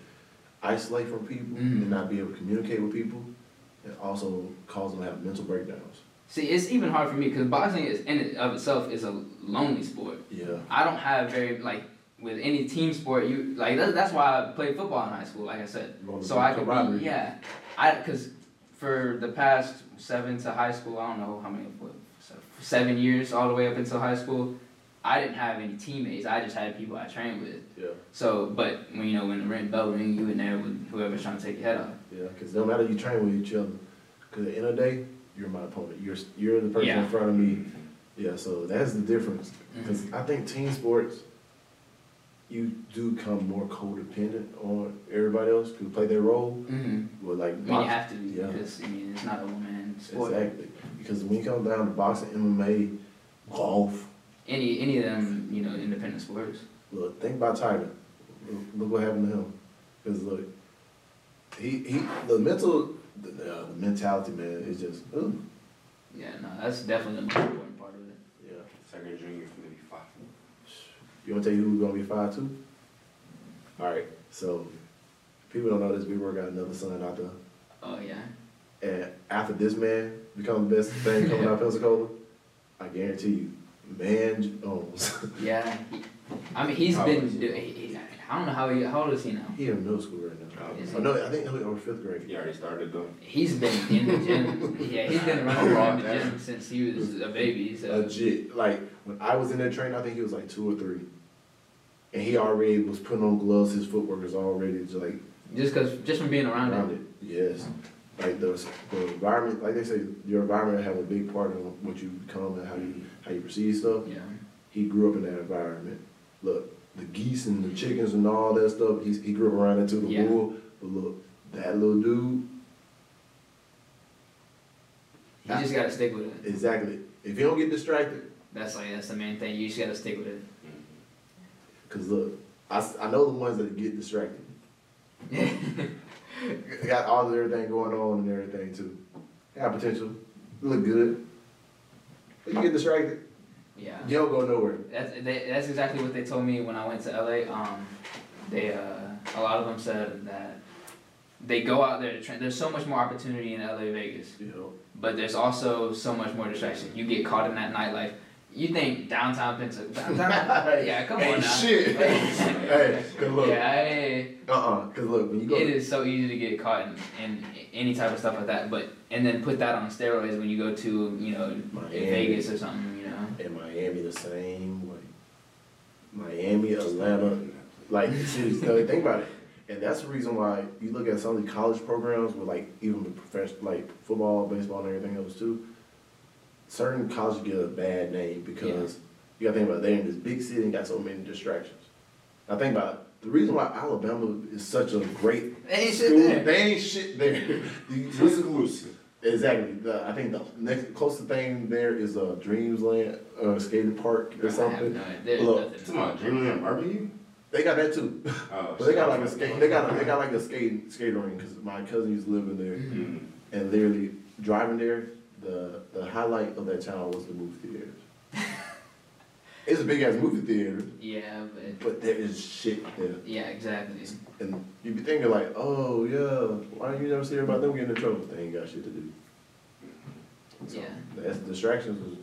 isolate from people Mhm. and not be able to communicate with people, and also cause them to have mental breakdowns. See, it's even hard for me because boxing is in it of itself is a lonely sport. Yeah. I don't have very like with any team sport. You like that, that's why I played football in high school. Like I said, so I could camaraderie. be yeah. I because for the past seven to high school, I don't know how many seven years all the way up until high school. I didn't have any teammates. I just had people I trained with. Yeah, So, but when you know when the ring bell ring, you in there with whoever's trying to take your head off. yeah. Cause no matter you train with each other, cause at the end of the day, you're my opponent. You're you're the person Yeah. in front of me. Yeah. So that's the difference. Because I think team sports, you do become more codependent on everybody else to play their role. Mm-hmm. Well, like I mean, you have to yeah. because I mean it's not a one-man sport. exactly. Because when you come down to boxing, MMA, golf, Any any of them, you know, independent sports. look, think about Tiger. Look, look what happened to him. Because look, he he the mental the, uh, the mentality man is just ooh, Yeah, no, that's definitely the most important part of it. yeah. Second junior for maybe five. You want to tell you who's gonna be five too? All right, so People don't know this. We work got another son out there. Oh yeah. And after this man become the best thing coming out of *laughs* Pensacola, I guarantee you, man Jones. Yeah. I mean, he's How been. old is he? He, he, I don't know how he. How old is he now? he in middle school right now. Oh, Is Oh, no, I think he's over fifth grade. He already started though. He's been in the gym. Yeah, he's been running *laughs* around the gym since he was a baby. So Legit. Like when I was in that training, I think he was like two or three. And he already was putting on gloves, his footwork was already just like just cause just from being around around him. it. Yes. Like the, the environment, like they say, your environment have a big part in what you become and how you how you perceive stuff. Yeah. He grew up in that environment. Look, the geese and the chickens and all that stuff, he, he grew up around it too, the Yeah. bull. But look, that little dude, He just gotta stick with it. exactly. If you don't get distracted, That's like that's the main thing. You just gotta stick with it. Mm-hmm. cause look, I, I know the ones that get distracted. *laughs* Got all of everything going on and everything too. Got potential. Look good. But you get distracted, Yeah. you don't go nowhere. That's they, that's exactly what they told me when I went to LA. Um, they uh, a lot of them said that they go out there to train. There's so much more opportunity in LA Vegas, know. but there's also so much more distraction. You get caught in that nightlife. You think downtown Pensacola? *laughs* Downtown, yeah, come hey, on now. shit. *laughs* hey, good look, Yeah, hey, uh-uh, cause look, when you go, it is so easy to get caught in, in any type of stuff like that. But and then put that on steroids when you go to you know Miami. Vegas or something. You know. in Miami the same way. Miami, Atlanta, like seriously, *laughs* think about it. And that's the reason why you look at some of the college programs with like even the professional like football, baseball, and everything else too. Certain colleges get a bad name because you gotta think about it, they're in this big city and got so many distractions. Now think about it. The reason why Alabama is such a great They ain't shit school, there. they ain't shit there. *laughs* You- It's. Exactly. The, I think the next closest thing there is a uh, Dreamsland uh, skating park or I have something. no, there's Look, nothing. Come on, Dreamland barbecue. They got that too. Oh, *laughs* But they got like a skate. They got a, they got like a skate skating ring because my cousin used to live in there, Mhm. and literally driving there, the the highlight of that town was the movie theaters. *laughs* it's a big ass movie theater, Yeah, but but there is shit there, yeah, exactly. and you be thinking like, oh yeah, why you never see about them getting in trouble? They ain't got shit to do. So, Yeah. that's distractions was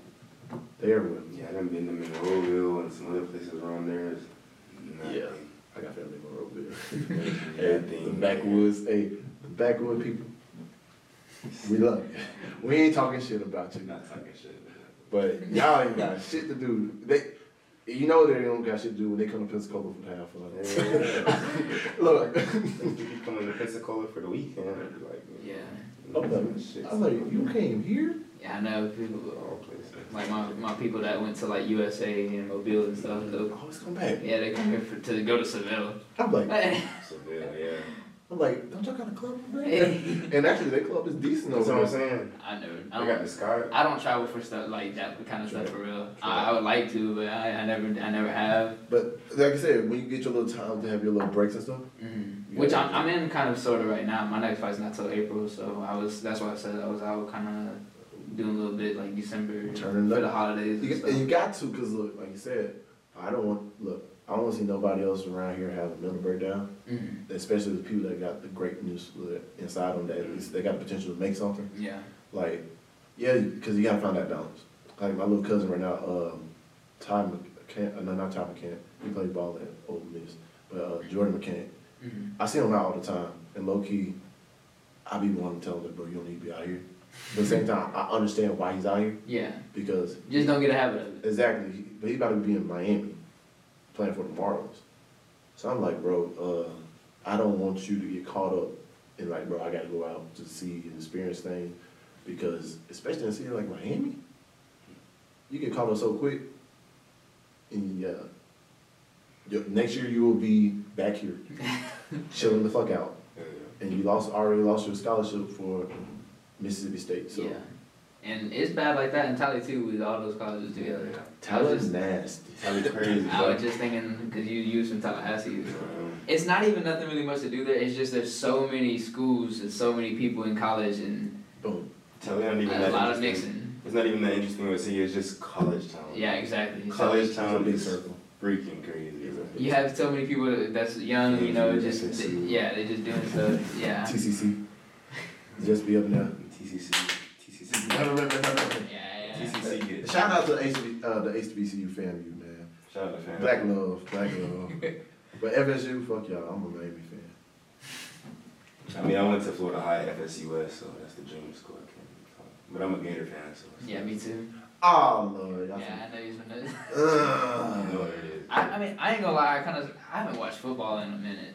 they everywhere. Yeah, I done been to Monroeville and some other places around there. Yeah. I got family in Monroeville. *laughs* Nothing, Hey, the backwoods, hey, the backwood people, we love you. We ain't talking shit about you, Not talking shit. but y'all ain't got shit to do. They, you know they don't got shit to do when they come to Pensacola for the half fun. *laughs* Look, You coming to Pensacola for the weekend? I'd be like, Yeah, I'm like, shit. I was like, you came here? yeah, I know people like my my people that went to like USA and Mobile and stuff. Though. Always come back. Yeah, they come here for, to go to Seville. I'm like, *laughs* Seville, yeah. I'm like, don't y'all got a club over *laughs* and actually, their club is decent That's over what I'm saying. I know. I got don't. the scar. I don't travel for stuff like that kind of stuff for real. Sure. I, I would like to, but I, I never I never have. But like I said, when you get your little time to have your little breaks and stuff, Mm-hmm. Which I'm, I'm in kind of sort of right now. My next fight's not till April, so I was. That's why I said I was out kind of doing a little bit like December Turning for up. the holidays You, and and you stuff. got to, cause look, like you said, I don't want look. I don't see nobody else around here have a mental breakdown, Mhm. especially the people that got the greatness inside them. That at least they got the potential to make something. Yeah. Like, yeah, because you gotta find that balance. Like my little cousin right now, um, Ty McCann, uh, no, not Ty McCann. He plays ball at Ole Miss, but uh, Jordan McCann. hmm I see him out all the time, and low key, I be wanting to tell him that, bro, you don't need to be out here. But at the same time, I understand why he's out here Yeah. because Just don't get a habit of it. Exactly, but he's about to be in Miami, playing for the Marlins. So I'm like, bro, uh, I don't want you to get caught up in like, bro, I gotta go out to see and experience things because, especially in a city like Miami, you get caught up so quick, and yeah, your, next year you will be back here, *laughs* chilling the fuck out, Yeah, and you lost already lost your scholarship for Mississippi State. So Yeah. And it's bad like that in Tally too with all those colleges yeah. together. talent's nasty. Tally crazy. *laughs* I was just thinking because you used from Tallahassee. It's not even nothing really much to do there. It's just there's so many schools and so many people in college and Boom. Tally not even a that lot of mixing. It's not even that interesting of a city. It's just college town. Yeah, exactly. So College It's a town big is circle. freaking crazy. bro. You have so many people that's young, you know, just FSU. yeah, they just doing *laughs* stuff. Yeah, TCC. *laughs* Just be up there. TCC, TCC, Never remember, never remember. yeah, yeah. TCC good. Shout out to HB, uh, the HBCU FAMU, man. Shout out to fam. Black love, black love. but FSU, fuck y'all, I'm a Miami fan. I mean, I went to Florida High FSUS, so that's the dream school. I can't, but I'm a Gator fan, so. Yeah, me too. Oh Lord, y'all. Yeah, I know he's been. I Ugh. know what it is. I, I mean, I ain't gonna lie. I kind of I haven't watched football in a minute.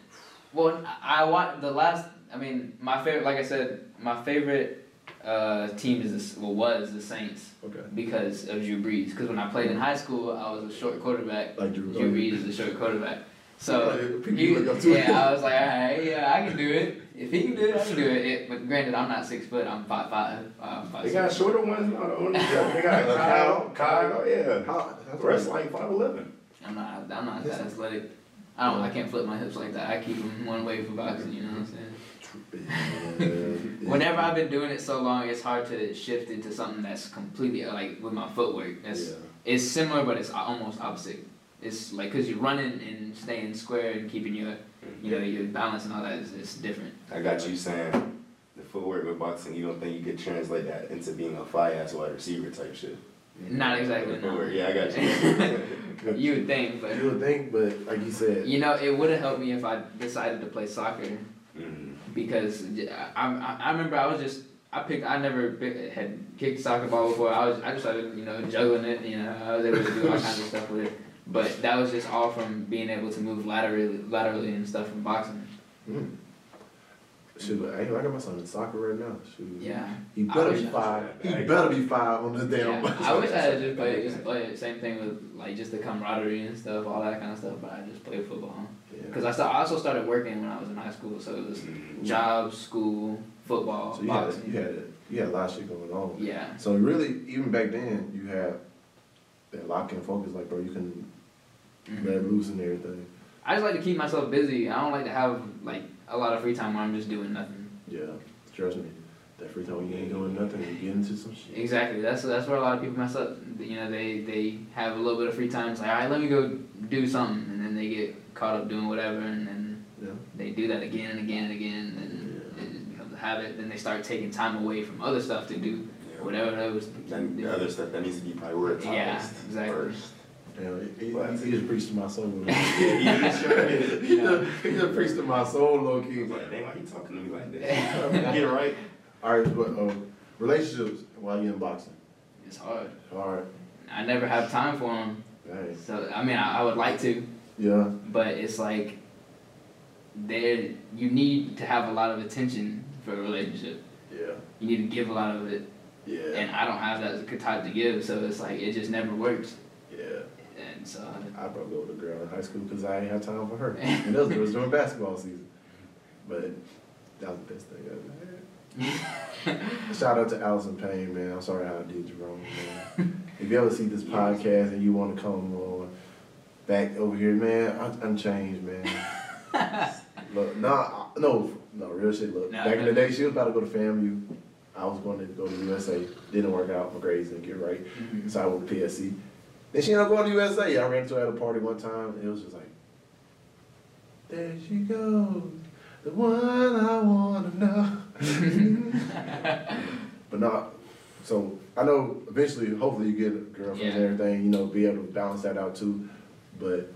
Well, I, I watched the last. I mean, my favorite, like I said, my favorite uh, team is this, well was the Saints Okay. because of Drew Brees. Because when I played in high school, I was a short quarterback. Like Drew. Drew Brees is a short quarterback. So People you, look yeah. I was like, alright, yeah, I can do it. If he can do it, I can do it. it but granted, I'm not six foot. I'm five five. I'm five They six. got shorter ones now. The only they got *laughs* Like Kyle, Kyle? Kyle, yeah. How, that's The rest like five eleven. I'm not. I'm not that athletic. I don't. I can't flip my hips like that. I keep them one way for boxing. You know what I'm saying? Whenever I've been doing it so long, it's hard to shift into something that's completely like with my footwork. That's Yeah. it's similar, but it's almost opposite. It's like because you're running and staying square and keeping your you know your balance and all that is it's different. I got you saying the footwork with boxing. You don't think you could translate that into being a fly ass wide receiver type shit? Not exactly. The No. footwork, Yeah, I got you. *laughs* You would think, but You would think, but like you said, you know it would have helped me if I decided to play soccer. Because I, I, I remember I was just I picked I never had kicked soccer ball before I was I just started you know juggling it you know I was able to do all kinds of stuff with it but that was just all from being able to move laterally laterally and stuff from boxing mm. shoot, I, I got my son in soccer right now. Shoot. yeah He better be five. He better be five on the damn. yeah I wish I had just *laughs* played just play it same thing with like just the camaraderie and stuff all that kind of stuff but I just played football. Because I, sta- I also started working when I was in high school so it was Mm. jobs school football So you had, you had, you had a lot of shit going on. yeah So really, even back then, you had that lock and focus. Like, bro, you can Mhm. let loose and everything. I just like to keep myself busy. I don't like to have like a lot of free time where I'm just doing nothing. Yeah, trust me. That free time when you ain't doing nothing, you get into some shit. Exactly. That's that's where a lot of people mess up. You know, they they have a little bit of free time. It's like, all right, let me go do something, then they get caught up doing whatever, and then Yeah. they do that again and again and again, and it just becomes a habit. Then they start taking time away from other stuff to do Yeah. whatever those. Then the other stuff that needs to be prioritized Yeah, exactly. first. Yeah, he, he, But- he just preached to my soul. *laughs* *laughs* Yeah, you sure did. he, just, he just preached to my soul, low He key. was like, dang, why you talking to me like that? *laughs* Get it right. All right, but uh, relationships while you're in boxing. It's hard. Hard. I never have time for them. dang. So I mean, I, I would like to, Yeah, but it's like there you need to have a lot of attention for a relationship. yeah, You need to give a lot of it, yeah, and I don't have that type to give, so it's like it just never works. yeah. And so I probably go with a girl in high school because I ain't have time for her. *laughs* And those was during basketball season. But that was the best thing I ever had. *laughs* Shout out to Allison Payne, man. I'm sorry I did you wrong, man. *laughs* if you ever see this podcast and you want to come on back over here, man, I, I'm changed, man. *laughs* look, nah, no, no, real shit. Look, Nah, back in the day, she was about to go to FAMU. I was going to go to USA. Didn't work out. My grades didn't get right. Mhm. So I went to PSC. Then she ended up going to USA. I ran into her at a party one time, and it was just like, there she goes, the one I want to know. *laughs* but not, so I know eventually, hopefully, you get a girlfriend and everything, you know, be able to balance that out too. But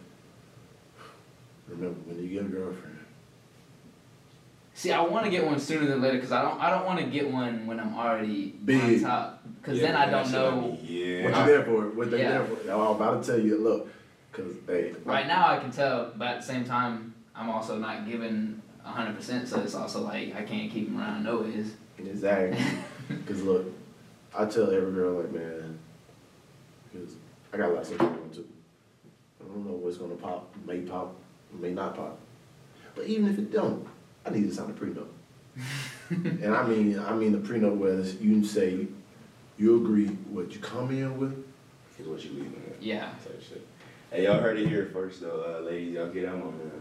remember, when you get a girlfriend, See, I want to get one sooner than later because I don't. I don't want to get one when I'm already Big. on top. Because Yeah, then I don't shit know. like, Yeah. what you there for? What they Yeah. there for? I'm about to tell you, look, because, hey, Right now, I can tell, but at the same time, I'm also not giving hundred percent. So it's also like I can't keep them around no ways. Exactly. *laughs* Because look, I tell every girl like, man, because I got a lot of stuff going on too. I don't know what's gonna pop, may pop, may not pop. But even if it don't, I need to sign a prenup. *laughs* and I mean, I mean the prenup where it's- you say you agree what you come in with. Is what you leaving with. Yeah. Type shit. Hey, y'all heard it here first though, uh, ladies. Y'all get out, man.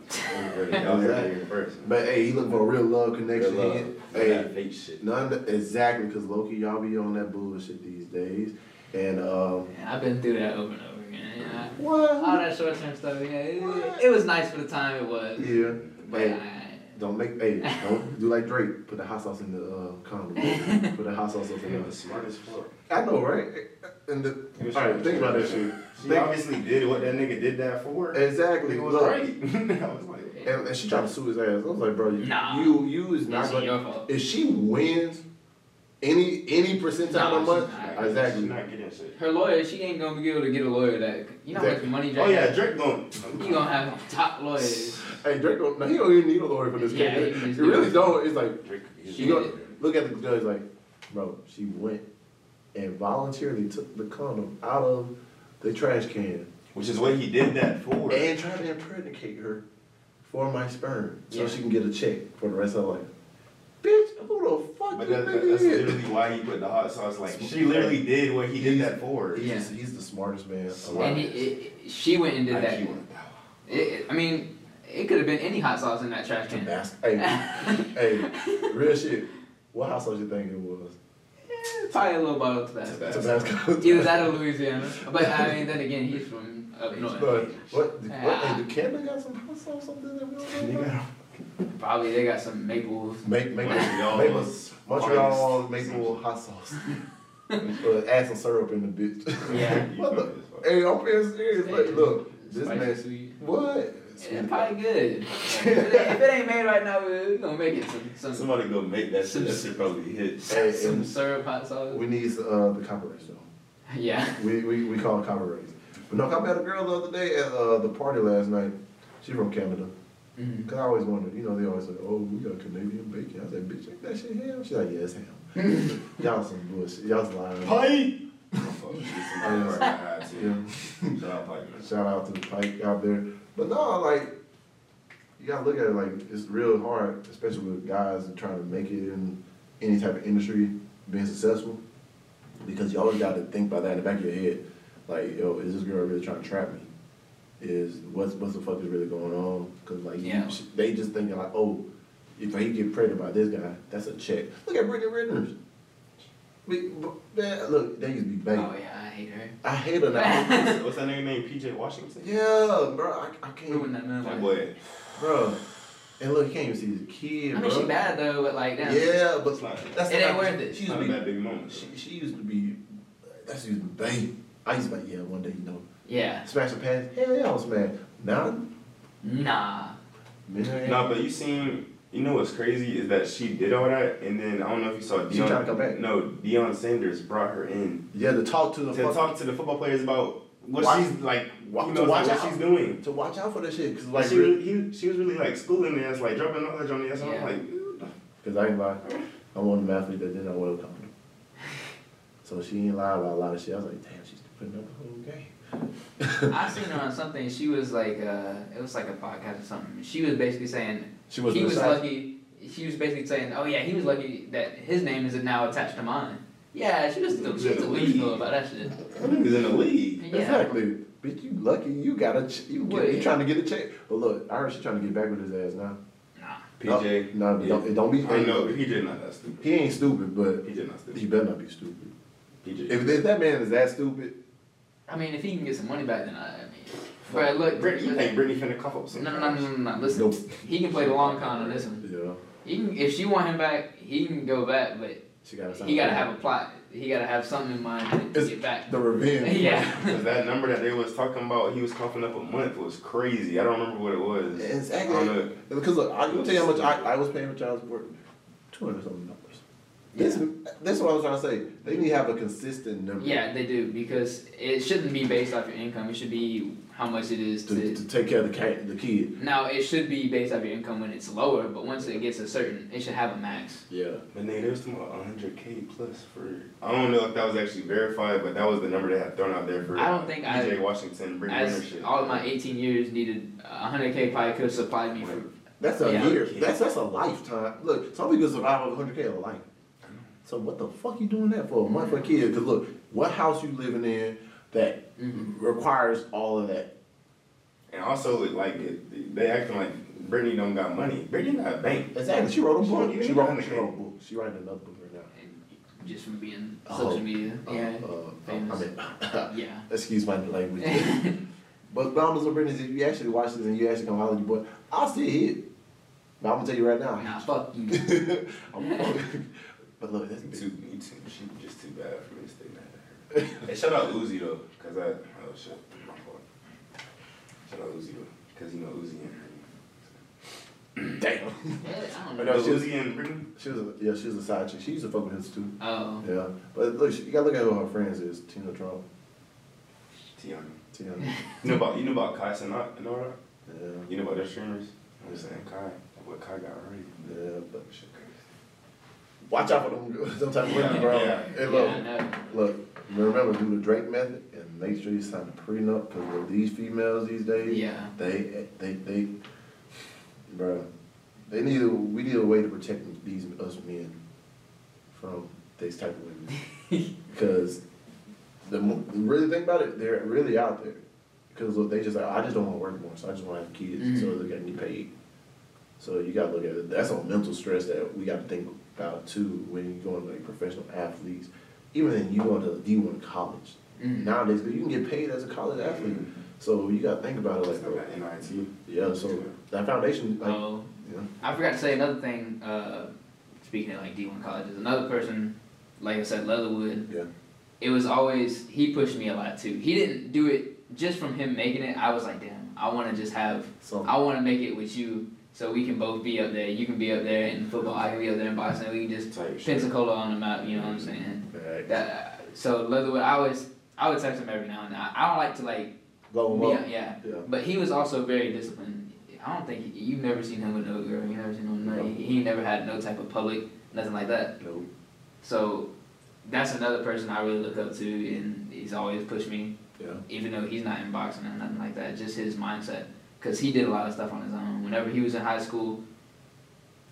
*laughs* Y'all heard it here first. But hey, he looking for a real love connection. Real love. He- None of Hey, that fake shit. none exactly because Loki, y'all be on that bullshit these days. And um, And I've been through that over and over again. Yeah. What? All that short term stuff, yeah. It, it was nice for the time it was. Yeah. But Hey, I, don't make, hey, don't do like Drake, put the hot sauce in the, uh, condom. *laughs* Put the hot sauce up in He the. smartest smart as fuck. I know, right? And the, He was alright, trying think about that shit. She Think- obviously did what that nigga did that for. Exactly, It was look. right. *laughs* I was like, And, and she tried to sue his ass. I was like, bro, you, Nah. you, you is not it's gonna, your fault. if she wins any, any percentile No, of month, not. exactly. She's not getting shit. Her lawyer, she ain't gonna be able to get a lawyer that you know how much money Drake Oh yeah, has? Drake going. You gonna have top lawyers. Hey, Drake don't, no, he don't even need a lawyer for this Yeah, case. he He, can just do really don't. It's like, Drake. She you go, look at the judge like, bro, she went and voluntarily took the condom out of the trash can Which is what he did that for. and tried to impregnate her for my sperm so Yeah. she can get a check for the rest of her life. Bitch, who the fuck But you that, that, nigga that's literally why he put the hot sauce. Like she literally did what he did that for. He's, Yeah. just- he's the smartest man And alive. And he, it, it- she went and did that. It, that it, I mean, it could have been any hot sauce in that trash can. Bas- hey, *laughs* hey, real shit. What house was you think it was? Probably a little bottle of Tabasco. Tabasco. Either that or Louisiana. But I mean, then again, he's from up north. But what? The, what? Ah. Hey, the Canada got some hot sauce something that we don't know Nigga. about? Probably they got some maple. Make make Montreal. Maple, Montreal Spice. maple hot sauce. *laughs* uh, add some syrup in the bitch. Yeah. *laughs* what the? Hey, I'm being serious. Like, look, this Spicy man. sweet. What? Yeah, probably good. if, it ain't, if it ain't made right now, we're gonna make it some some Somebody go make that shit. That shit probably hit. Hey, some syrup hot sauce. we need uh, the copyrights though. *laughs* Yeah. We, we, we call it copyrights. But no, I met a girl the other day at uh, the party last night. She's from Canada. Mhm. Cause I always wondered, you know, they always say, "Oh, we got Canadian bacon." I said, "Bitch, ain't that shit ham?" She's like, "Yeah, it's ham." *laughs* Y'all some bullshit. Y'all's lying. Pipe. Yeah. Shout out Pipe. Shout out to the pike out there. But no, like, you gotta look at it like it's real hard, especially with guys trying to make it in any type of industry, being successful. Because you always gotta think about that in the back of your head. Like, yo, is this girl really trying to trap me? Is what's what's the fuck is really going on? Cause like you- they just thinking like, oh, if he get pregnant by this guy, that's a check. Look at Brittany Renner. We, man, look, they used to be banging. Oh yeah, I hate her. I hate her now. What's- *laughs* What's that nigga named? PJ Washington. yeah, bro, I, I can't. Ruin that man. That life. boy. Bro, and look, he can't even see his kid, I mean, bro. she bad though, but like, damn. Yeah, but It's not- that's It ain't not- worth it. She used to a bad big moment. She, she used to be. That's used to be bang. I used to be like, yeah, one day you know, Yeah. smash the pants? Hell yeah, I was smash. Now, Nah. man, No, but you seen, you know what's crazy is that she did all that, and then I don't know if you saw Deion. She tried to come back. No, Deion Sanders brought her in yeah, to talk to the to fuck- talk to the football players about what Watch- she's like, wa- you to know, watch what out. she's doing. to watch out for this shit, cause Like like, she really, he, she was really like schooling the ass, like dropping knowledge on the ass. and Yeah. I'm like, *laughs* cause I ain't lie, I'm one of them athletes that did not wear a condom. So she ain't lie about a lot of shit. I was like, damn, she's putting up the whole game. I seen her on something. She was like, uh, it was like a podcast or something. She was basically saying She was he was beside- lucky. She was basically saying, oh yeah, he was lucky that his name is now attached to mine. Yeah, she was she was delusional about that shit. that nigga's in the league. Yeah. Exactly. Bitch, you lucky. You got a ch- you, What? get, you trying to get a check. But look, I heard she trying to get back with his ass now. Nah. PJ. No, no Yeah. don't, don't be. I know he did not that stupid. He ain't stupid, but He did not he better not be stupid. PJ. If, if that man is that stupid, I mean, if he can get some money back, then I, I mean, bro, look, Brittany, you Brittany. think Brittany finna cough up some? no, no, no, no, no. Listen, nope. he can play the long con on this one. You know, He can, if she want him back, he can go back, but she got to. he gotta have a plot. He gotta have something in mind to It's- get back. the revenge. *laughs* Yeah. Cause that number that they was talking about, he was coughing up a month was crazy. I don't remember what it was. Exactly. I don't know. Because look, I can tell you how much I, I was paying for child support. Two hundred something dollars. This, this is what I was trying to say. They need to have a consistent number. Yeah, they do because it shouldn't be based off your income. It should be how much it is To, to. to take care of the cat, the kid. Now it should be based off your income when it's lower, but once it gets a certain, it should have a max. Yeah. But nigga, there was talking about 100k plus for. I don't know if that was actually verified, but that was the number they had thrown out there for. I don't think I- PJ Washington, Brittany Renner As shit. all of my 18 years needed 100k probably could have supplied me for. That's a Yeah. year. That's that's a lifetime. Look, some people survive with 100k a life. So what the fuck you doing that for? A month for a kid? Cause look, what house you living in that requires all of that? And also, like, it, they acting like Brittany don't got money. Brittany got a bank. Exactly. She wrote a book. don't She even wrote, have she wrote a book. She writing another book right now. just from being Oh, social media. Uh, Yeah. uh, I mean, *laughs* Yeah. excuse my language. *laughs* but but I'm Brittany, if you actually watch this and you actually come out with your boy, I'll still hit. But I'm gonna tell you right now. Nah, fuck you. *laughs* I'm but look, that's You big. too, you too, she just too bad for me to stay mad at her. *laughs* hey, shout out Uzi though, cause I, oh shit, my fault. Shout out Uzi though, cause you know Uzi and her. Damn. Yeah, I don't *laughs* But know. no, she was- Uzi and Brittany? She was a, yeah, she was a side chick. She used to fuck with his too. Oh. Yeah, but look, she, you gotta look at who her friends is. Tina Trump, Tiana. Tiana. *laughs* You know about you know about Kai Cenat and all that? Yeah, You know about their streamers? I'm just saying Kai, what Kai got already. yeah, but Shit crazy. Watch out for them, them type of women, Yeah, bro. yeah. Hey, look, I know. look. Remember, do the Drake method and make sure you sign a prenup because with these females these days, Yeah. they, they, they, bro, they need a, we need a way to protect these us men from these type of women. *laughs* Because the really think about it, they're really out there. Because look, they just like, I just don't want to work more, so I just want to have kids, so Mhm. they're getting paid. So you gotta look at it. That's a mental stress that we got to think about too when you go into like professional athletes. Even then, you go to D one college Mhm. nowadays, 'cause you can get paid as a college athlete. So you gotta think about it like, Still bro. got NIL. Yeah, so that foundation, like, Oh, yeah. I forgot to say another thing. Uh, speaking of like D one colleges, another person, like I said, Leatherwood. Yeah. It was always he pushed me a lot too. He didn't do it just from him making it. I was like, damn, I want to just have. So I want to make it with you, so we can both be up there. You can be up there in football. I can be up there in boxing. We can just Type shit. Pensacola on the map. You know what I'm saying? Right. That, so Leatherwood, I always I would text him every now and then. I, don't like to like blow them up. yeah. Yeah. But he was also very disciplined. I don't think he, you've never seen him with no girl. You never seen him. No, he, he never had no type of public, nothing like that. No. So that's another person I really look up to, and he's always pushed me, Yeah. even though he's not in boxing or nothing like that. Just his mindset, because he did a lot of stuff on his own. Whenever he was in high school,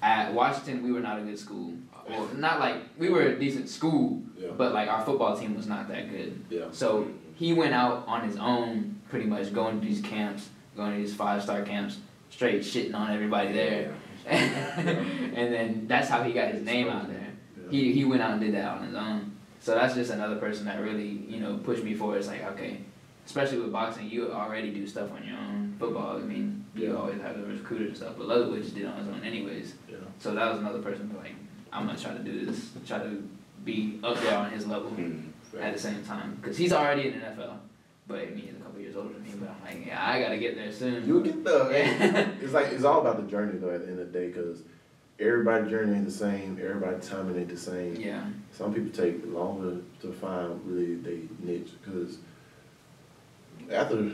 at Washington, we were not a good school. Well, not like we were a decent school, Yeah. but like our football team was not that good. Yeah. So he went out on his own, pretty much going to these camps, going to these five star camps, straight shitting on everybody there. *laughs* and then that's how he got his name out there. Yeah. He he went out and did that on his own. So that's just another person that really you know pushed me forward. It's like okay, especially with boxing, you already do stuff on your own. Football, I mean, you Yeah. always have the recruiters and stuff, but Leatherwood just did it on his own anyways. Yeah. So that was another person like I'm gonna try to do this, try to be up there on his level Mm. at the same time because he's already in the NFL. But I mean, he's a couple years older than me. But I'm like, yeah, I gotta get there soon. You'll get the. Yeah. *laughs* It's like it's all about the journey though. At the end of the day, because everybody's journey ain't the same. Everybody's timing ain't the same. yeah. Some people take longer to find really they niche because after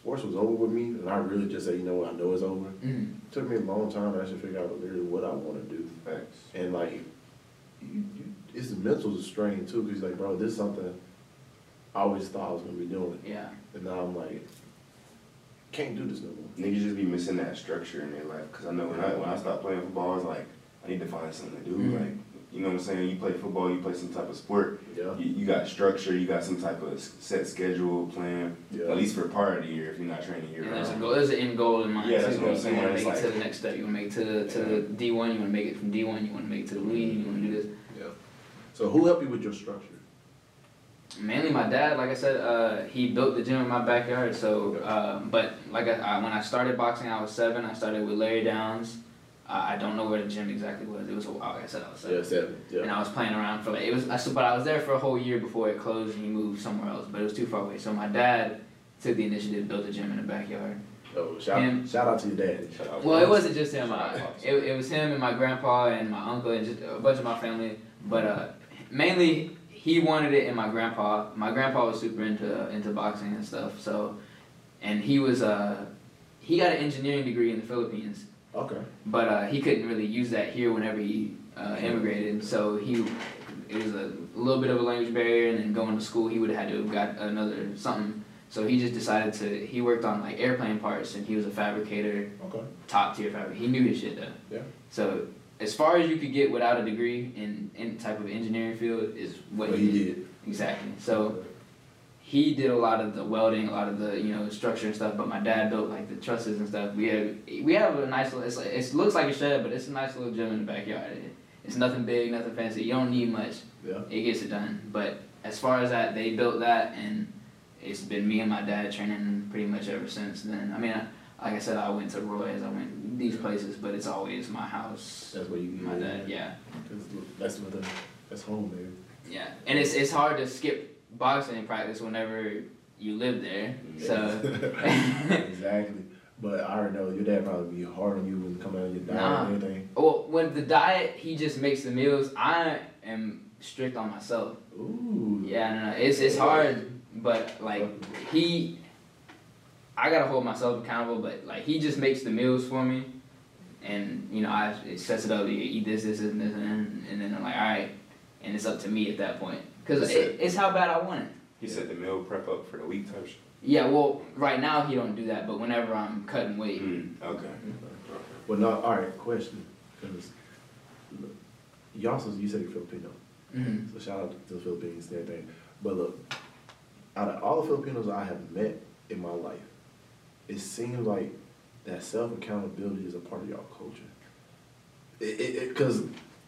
sports was over with me, and I really just said, you know what, I know it's over. Mm. It took me a long time to actually figure out literally what I want to do. Facts. And like, you, you, it's the mental strain too, because like, bro, this is something I always thought I was gonna be doing, Yeah. and now I'm like, can't do this no more. Niggas just be missing that structure in their life. Cause I know when I when I stopped playing football, I was like, I need to find something to do. Mhm. Like, you know what I'm saying? You play football, you play some type of sport. Yeah, You, you got structure. You got some type of set schedule plan. yeah. At least for part of the year, if you're not training year And there's a round. goal. There's an end goal in mind. Yeah, too. that's what I'm saying. You want to make it to the next step. You want to make it to the, to the D one. You want to make it from D one. You want to make it to the league. You want to do this. Yeah. So who helped you with your structure? Mainly my dad. Like I said, uh, he built the gym in my backyard. So, uh, but like I, I, when I started boxing, I was seven. I started with Larry Downs. Uh, I don't know where the gym exactly was. It was a while. Like I said, I was seven. Yeah, seven. And I was playing around for like it was, I, so, but I was there for a whole year before it closed and he moved somewhere else. But it was too far away. So my dad took the initiative, built a gym in the backyard. Oh, shout, Him. shout out to your dad. Shout out Well, it wasn't just him. I, it, it was him and my grandpa and my uncle and just a bunch of my family. But uh, mainly he wanted it, and my grandpa. My grandpa was super into into boxing and stuff. So, and he was uh, he got an engineering degree in the Philippines, Okay. but uh, he couldn't really use that here whenever he uh, immigrated. So he. It was a little bit of a language barrier, and then going to school, he would have had to have got another something. So he just decided to. He worked on like airplane parts, and he was a fabricator Okay. top tier fabric. He knew his shit though. Yeah. So as far as you could get without a degree in any type of engineering field is what What he, he did. did. Exactly. So he did a lot of the welding, a lot of the you know structure and stuff. But my dad built like the trusses and stuff. We have we have a nice little. It's like, it looks like a shed, but it's a nice little gym in the backyard. It, it's nothing big, nothing fancy. You don't need much. Yeah. it gets it done. But as far as that, they built that, and it's been me and my dad training pretty much ever since then. I mean, I, like I said, I went to Roy's, I went these places, but it's always my house, That's where you get my dad. Yeah, that's what the, that's home, baby. yeah, and it's it's hard to skip boxing practice whenever you live there. So *laughs* exactly. But I don't know your dad probably be hard on you when it come out of your diet Nah. and everything. Well, when the diet, he just makes the meals. I am strict on myself. Ooh. Yeah, no, no, it's it's hard, but like he, I gotta hold myself accountable. But like he just makes the meals for me, and you know I it sets it up. You eat this, this, and this, and, and then I'm like, all right, and it's up to me at that point because it, it's how bad I want it. He said the meal prep up for the week type shit. Yeah, well, right now he don't do that, but whenever I'm cutting weight, Mm, okay. Well, no. All right. Question. Cause look, you also you said you're Filipino, hmm so shout out to the Philippines and everything. But look, out of all the Filipinos I have met in my life, it seems like that self accountability is a part of y'all culture. It, it, it cause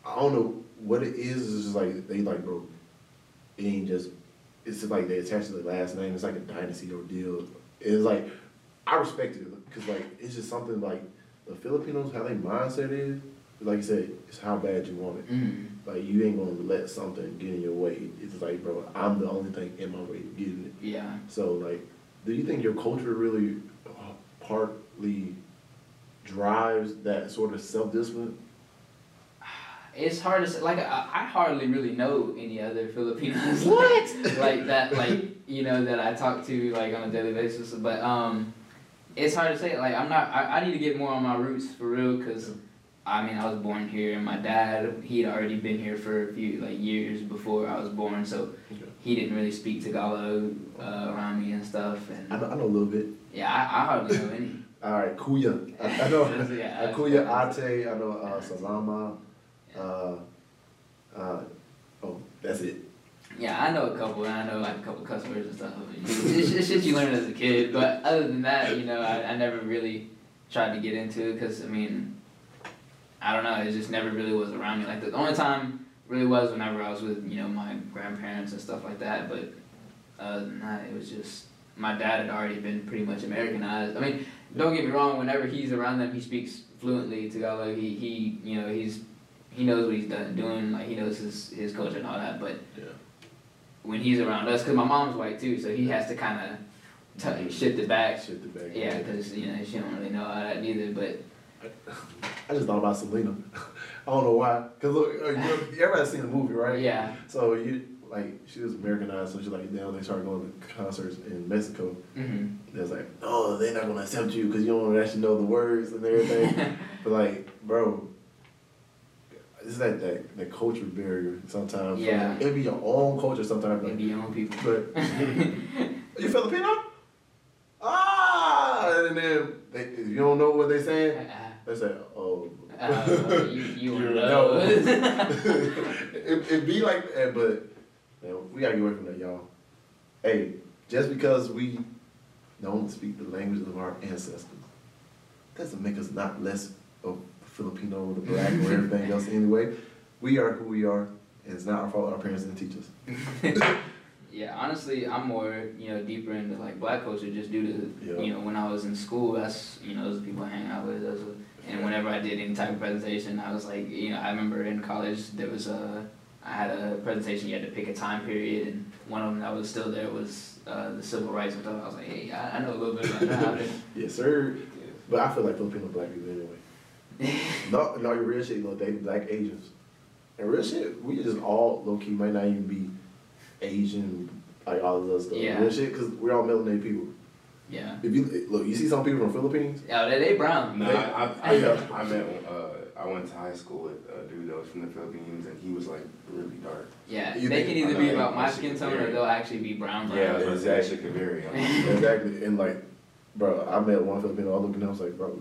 I don't know what it is. It's just like they like, bro. It ain't just. It's just like they attach to the last name. It's like a dynasty ordeal. It's like I respect it because like it's just something like the Filipinos how their mindset is. Like you said, it's how bad you want it. hmm Like you ain't gonna let something get in your way. It's like, bro, I'm the only thing in my way getting it. yeah. So like, do you think your culture really uh, partly drives that sort of self discipline? It's hard to say. Like I, I hardly really know any other Filipinos. *laughs* What? like that, like you know that I talk to like on a daily basis. But um, it's hard to say. Like I'm not. I, I need to get more on my roots for real. Cause I mean I was born here, and my dad he had already been here for a few like years before I was born. So he didn't really speak Tagalog uh, around me and stuff. And I And know, I know a little bit. yeah, I, I hardly know any. *laughs* All right, Kuya. I, I know. *laughs* Yeah, uh, Kuya Ate. I know uh, Salama. Uh, uh, oh, that's it. Yeah, I know a couple, and I know like a couple words and stuff. It's, it's shit you learn as a kid, but other than that, you know, I, I never really tried to get into it because I mean, I don't know, it just never really was around me. Like the only time really was whenever I was with you know my grandparents and stuff like that. But other than that, it was just my dad had already been pretty much Americanized. I mean, don't get me wrong. Whenever he's around them, he speaks fluently Tagalog. He he you know he's he knows what he's done doing. Like he knows his his culture and all that, but Yeah. when he's around us, because my mom's white too, so he has to kind of shift it back. Shit the back. Yeah, because you know she don't really know all that either. But *laughs* I just thought about Selena. *laughs* I don't know why. Cause look, everybody's seen the movie, right? yeah, So you like she was Americanized, so she like now they started going to concerts in Mexico. hmm was like, oh, they're not gonna accept you because you don't actually know the words and everything. *laughs* but like, bro, it's that that, that culture barrier sometimes. Yeah. It be your own culture sometimes. maybe Like, your own people. but *laughs* you Filipino? Ah, and then they, if you don't know what they saying, they say, oh. Uh, you you *laughs* know. *laughs* it, it be like that, but man, we gotta get away from that, y'all. Hey, just because we don't speak the language of our ancestors doesn't make us not less of Filipino or the black or everything else anyway. We are who we are, and it's not our fault our parents didn't teach us. *laughs* yeah, honestly, I'm more you know deeper into like black culture just due to Yeah. you know when I was in school. That's you know those are people I hang out with. Those and whenever I did any type of presentation, I was like you know I remember in college there was a I had a presentation you had to pick a time period and one of them that was still there was uh, the civil rights and stuff. I was like hey I, I know a little bit about that. *laughs* Yes, sir. But I feel like Filipino black people anyway. No, no, you real shit, you know, they black Asians. And real shit, we just all low key might not even be Asian like all of us stuff. Yeah. Real shit, because we're all melanated people. yeah. If you look, you see some people from Philippines. Yeah, they, they brown. No, I, I, I, Oh, Yeah. I met, uh, I went to high school with a dude that was from the Philippines, and he was like really dark. Yeah, You they think- can either I be know, about my skin tone or they'll actually be brown brown. Yeah, it was actually could vary. *laughs* exactly. And like, bro, I met one Filipino. I looked at him, I was like, bro,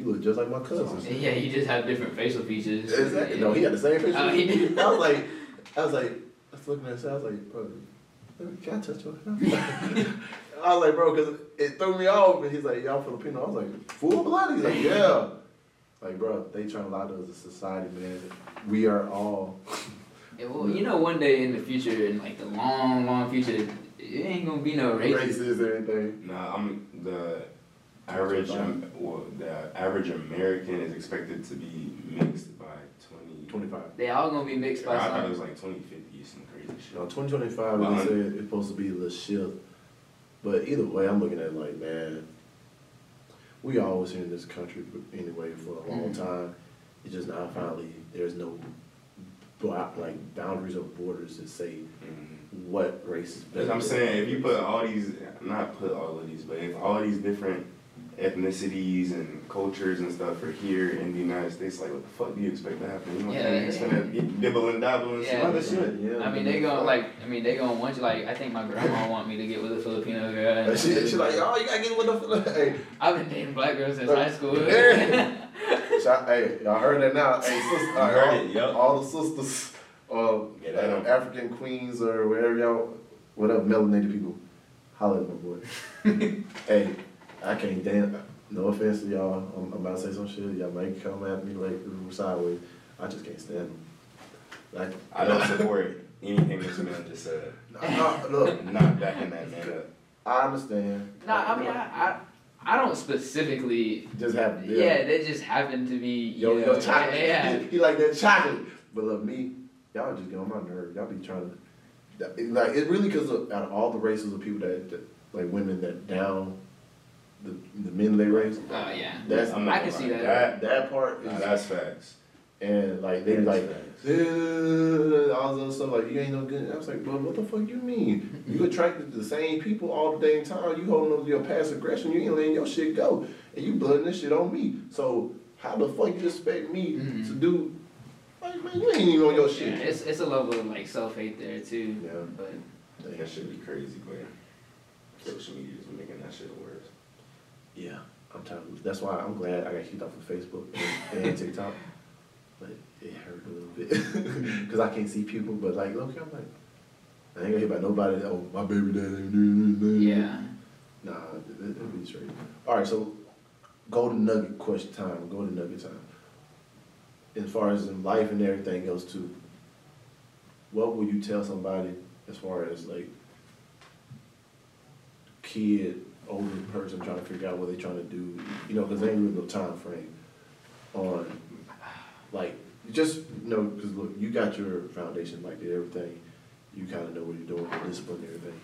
you look just like my cousin. Yeah, you just have different facial features. Exactly. No, he had the same picture. Uh, oh, he did? I was like, I was like, I was looking at him. I was like, bro, can I touch your hair? *laughs* I was like, bro, because it threw me off. And he's like, y'all Filipino. I was like, full blood. He's like, yeah. Like, bro, they trying to lie to us as a society, man. We are all *laughs* Yeah, well, you know, one day in the future, in like the long, long future, it ain't gonna be no racism. Racist or anything. Nah, I'm the average. Um, well, the average American is expected to be mixed by twenty. Twenty-five. They all gonna be mixed by I thought it something. was like twenty fifty, some crazy shit. No, twenty twenty-five, they I'm- it's supposed to be the shift. But either way, I'm looking at it like, man, we always here in this country anyway for a long Mhm. time. It's just now finally, there's no blo- like boundaries or borders that say Mhm. what race is better. I'm than- saying, if you put all these, not put all of these, but if all these different ethnicities and cultures and stuff are here in the United States, like what the fuck do you expect to happen? You know what I'm Yeah. It's gonna get dibble and dabble and some other shit. Yeah. I mean, they gonna like. I mean, they gonna want you. Like, I think my grandma *laughs* want me to get with a Filipino girl. and- She, she like, *laughs* oh, you gotta get with the, *laughs* hey, I've been dating black girls since high school. Yeah. shout, hey, y'all heard that now. Hey, sister, I heard all, it, yup. all the sisters, uh, Get at 'em. African queens or wherever y'all, whatever melanated people, holla at my boy. hey, I can't dance. No offense to y'all. I'm, I'm about to say some shit. Y'all might come at me like sideways. I just can't stand them. Like, I don't support anything this man just said. Nah, look, Not backing that man up. I understand. Nah, I mean, I, I, I don't specifically. just have Yeah, they just happen to be. Yo, you yo, know, chocolate. Yeah. *laughs* He like that chocolate. But look, me, y'all just get on my nerve. Y'all be trying to, like, it really because out of all the races of people that, that like women that down the the men they race, Oh yeah. That's- I'm not I can gonna see lie. that. that part Nah, is, that's facts. and like they like, facts. "Uh," all this other stuff like you ain't no good. I was like, but what the fuck you mean? You attracted to the same people all the dang time. You holding on to your past aggression. You ain't letting your shit go, and you blooding this shit on me. So how the fuck you expect me Mhm. to do? Like man, you ain't even on your Yeah, shit. it's it's a level of like self hate there too. Yeah. But That should be crazy, but social media is making that shit worse. Yeah, I'm tired. Of, that's why I'm glad I got kicked off of Facebook and, and TikTok. But it hurt a little bit *laughs* because I can't see people. But like, look, I'm like, I ain't gonna hear about nobody. Oh, my baby daddy. ain't doing this." yeah. Nah, it, it'll be straight. All right, so golden nugget question time. Golden nugget time. As far as in life and everything goes too, what would you tell somebody as far as like kid, older person trying to figure out what they're trying to do? You know, because there ain't really no time frame on like just you know because look, you got your foundation like did everything. You kind of know what you're doing, the discipline, and everything.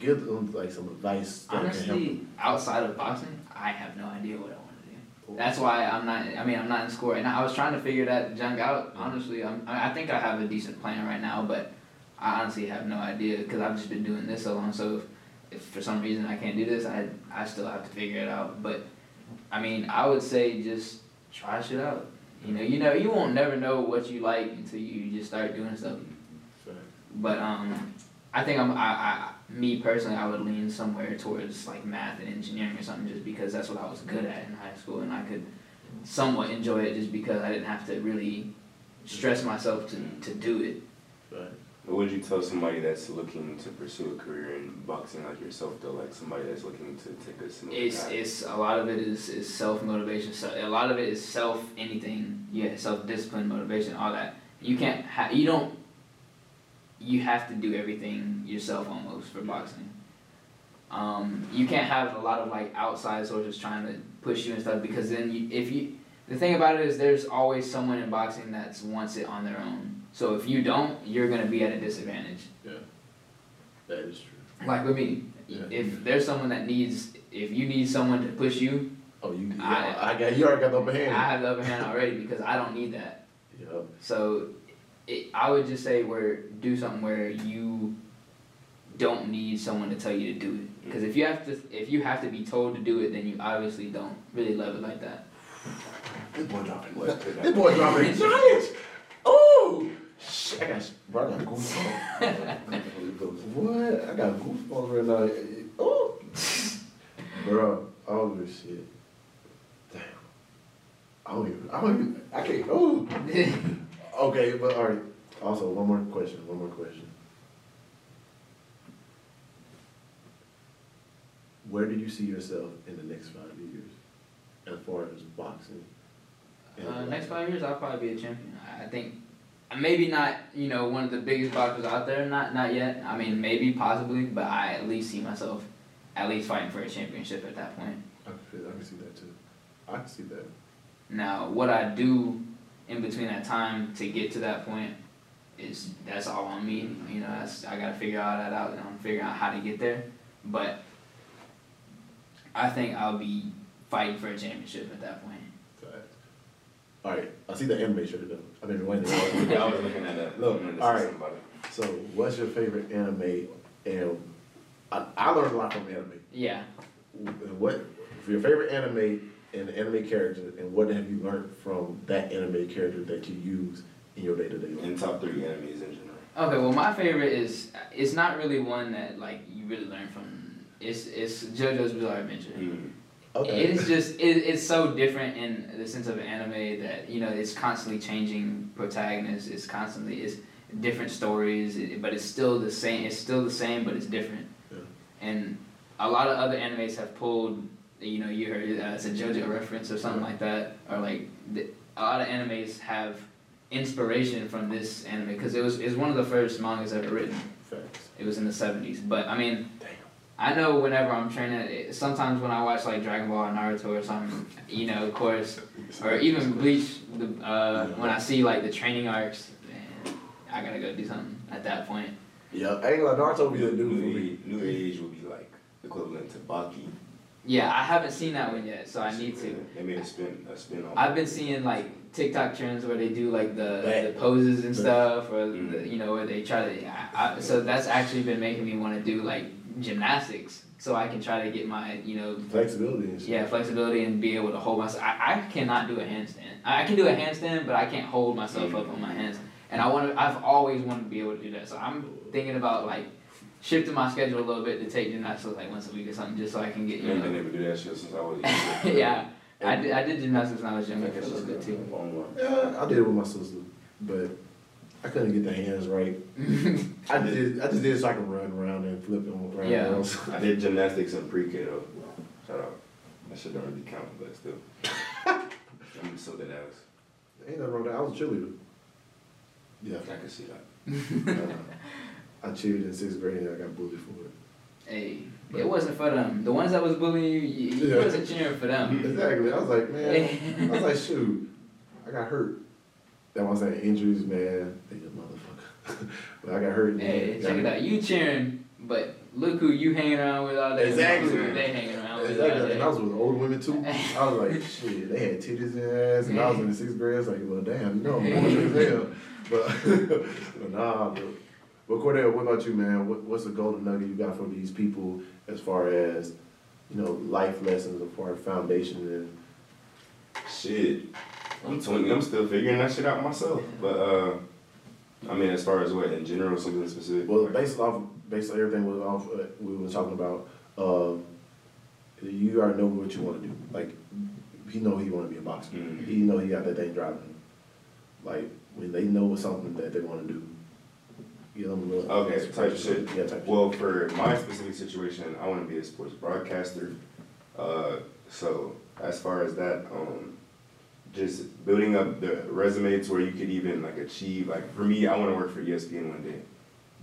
Give them like some advice that can help them. Honestly, outside of boxing, I have no idea what I want to do. That's why I'm not. I mean, I'm not in score, and I was trying to figure that junk out. Honestly, I'm, I I think I have a decent plan right now, but I honestly have no idea because I've just been doing this so long. So if, if for some reason I can't do this, I I still have to figure it out. But I mean, I would say just try shit out. You know, you know, you won't never know what you like until you just start doing stuff. But um, I think I'm I, I me personally I would lean somewhere towards like math and engineering or something just because that's what I was good at in high school and I could somewhat enjoy it just because I didn't have to really stress myself to, to do it. Right. What would you tell somebody that's looking to pursue a career in boxing like yourself though, like somebody that's looking to take a similar It's path? it's a lot of it is, is self motivation. So a lot of it is self anything. Yeah, self discipline, motivation, all that. You can't ha- you don't you have to do everything yourself almost for boxing. Um, you can't have a lot of like outside sources trying to push you and stuff because then you if you the thing about it is there's always someone in boxing that wants it on their own. So if you don't, you're gonna be at a disadvantage. Yeah, that is true. Like with me, Yeah. if there's someone that needs, if you need someone to push you, Oh, you. I- I, I got you already got the upper hand. I have the upper hand already because I don't need that. Yeah. So, it, I would just say where do something where you don't need someone to tell you to do it. Because if you have to, if you have to be told to do it, then you obviously don't really love it like that. This boy dropping. Let's put This boy dropping *laughs* giants. Oh, shit! I got, bro, I got goosebumps. what? I got goosebumps right now. Oh, *laughs* bro, all this shit. Damn. I don't even. I don't even. I can't. Oh. *laughs* Okay, but all right. Also, one more question. One more question. Where do you see yourself in the next five years, as far as boxing? uh, next five years, I'll probably be a champion. I I think maybe not you know one of the biggest boxers out there, not not yet. I mean maybe possibly, but I at least see myself at least fighting for a championship at that point. I can, I can see that too. I can see that. Now, what I do in between that time to get to that point is that's all on me. You know, that's I gotta figure all that out and I'm figuring out how to get there. But I think I'll be fighting for a championship at that point. Fact. All right, I see the anime shirt though. I've been waiting. Yeah, I was looking at that. Look, I wanted to say alright. something about it. so, what's your favorite anime? And I, I learned a lot from anime. Yeah. What for your favorite anime and anime character, and what have you learned from that anime character that you use in your day to day life? And top three animes in general. Okay, well my favorite is it's not really one that like you really learn from. It's it's JoJo's Bizarre Adventure. Mm. Okay. It's just it, it's so different in the sense of anime that you know it's constantly changing protagonists. It's constantly it's different stories, but it's still the same. It's still the same, but it's different. Yeah. And a lot of other animes have pulled. You know, you heard uh, it's a JoJo reference or something like that, or like the, a lot of animes have inspiration from this anime because it was it's one of the first mangas ever written. Facts. It was in the seventies, but I mean. Damn. I know whenever I'm training, sometimes when I watch like Dragon Ball or Naruto or something, you know, of course, or even Bleach, the, uh, when I see like the training arcs, man, I gotta go do something at that point. Yeah, I ain't gonna lie, Naruto be the dude for New, me. age, new age would be like equivalent to Baki. Yeah, I haven't seen that one yet, so I need to. They made a spin a spin off. I've been seeing like TikTok trends where they do like the, the poses and stuff, or Mm. the, you know where they try to. I, I, so that's actually been making me want to do like gymnastics, so I can try to get my you know Flexibility and. Yeah, flexibility and be able to hold myself. I, I cannot do a handstand. I, I can do a handstand, but I can't hold myself up on my hands. And I want to. I've always wanted to be able to do that. So I'm thinking about like shifting my schedule a little bit to take gymnastics like once a week or something, just so I can get you I've been know. able to do that shit since I was *laughs* young. yeah, I did. I did gymnastics when I was younger. It was good too. Yeah, I did it with my sister, but I couldn't get the hands right. *laughs* I did. I just did it so I could run around and flip and around. Yeah. girls. *laughs* I did gymnastics in pre-K though. Shout out. That shit don't really count, but still. I'm so dead ass. Ain't nothing wrong with that. I was a cheerleader. Yeah. I can see that. I cheered in sixth grade and I got bullied for it. hey, it wasn't for them. The ones that was bullying you, you, Yeah. wasn't cheering for them. *laughs* Exactly. I was like, man. I *laughs* was like, shoot, I got hurt. That was saying injuries, man. They a motherfucker. *laughs* but I got hurt. Hey, check it out. You cheering, but look who you hanging around with all day. Exactly. They hanging around with all Exactly. day. And I was with older women too. I was like, shit, they had titties and ass, and I was in the sixth grade. I was like, well, damn, no, I'm hell. But, but nah, but, but Cordell, what about you, man? What, what's the golden nugget you got for these people as far as, you know, life lessons, as far as foundation and Shit. I'm 20. I'm still figuring that shit out myself. But uh, I mean, as far as what in general, something specific. Well, based off, based on everything we off, uh, we were talking about, um, you already know what you want to do. Like, he know he want to be a boxer. Mhm. He know he got that thing driving him. Like when they know something that they want to do, a little. Okay, type of shit. Yeah, type of Well, for my specific situation, I want to be a sports broadcaster. Uh, so as far as that, um, just building up the resume to where you could even like achieve. Like for me, I want to work for ESPN one day,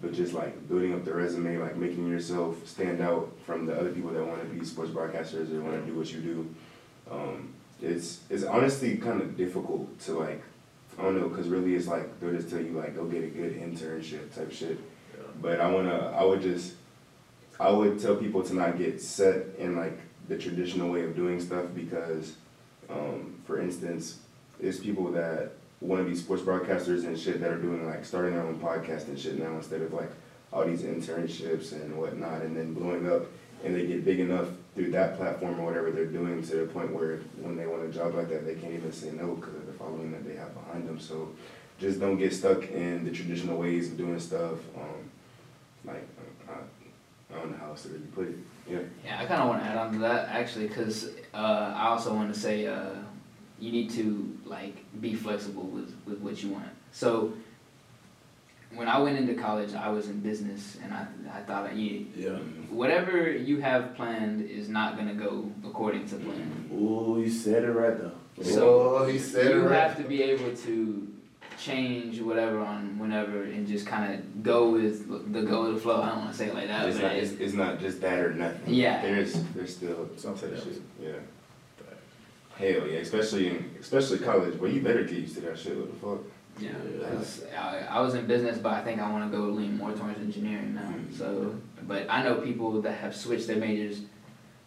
but just like building up the resume, like making yourself stand out from the other people that want to be sports broadcasters or want to do what you do. Um, it's it's honestly kind of difficult to like. I don't know, cause really it's like they'll just tell you like go get a good internship type shit. But I wanna, I would just, I would tell people to not get set in like the traditional way of doing stuff because, um, for instance, there's people that wanna be sports broadcasters and shit that are doing like starting their own podcast and shit now instead of like all these internships and whatnot and then blowing up and they get big enough through that platform or whatever they're doing to the point where when they want a job like that they can't even say no because following that they have behind them. So just don't get stuck in the traditional ways of doing stuff. Um, like I, I don't know how else to really put it. Yeah. Yeah, I kind of want to add on to that actually, because uh, I also want to say uh, you need to like be flexible with, with what you want. So when I went into college, I was in business, and I I thought that you Yeah. whatever you have planned is not gonna go according to plan. Ooh, you said it right though. So oh, he said you right. have to be able to change whatever on whenever and just kind of go with the go with the flow. I don't want to say it like that, It's but not, it's, it's not just that or nothing. Yeah. There's, there's still Something that else. shit, yeah. Hell yeah, especially in, especially college, boy, you better get used to that shit, what the fuck? yeah. Yeah. 'cause I, I was in business, but I think I want to go lean more towards engineering now. Mm. So, but I know people that have switched their majors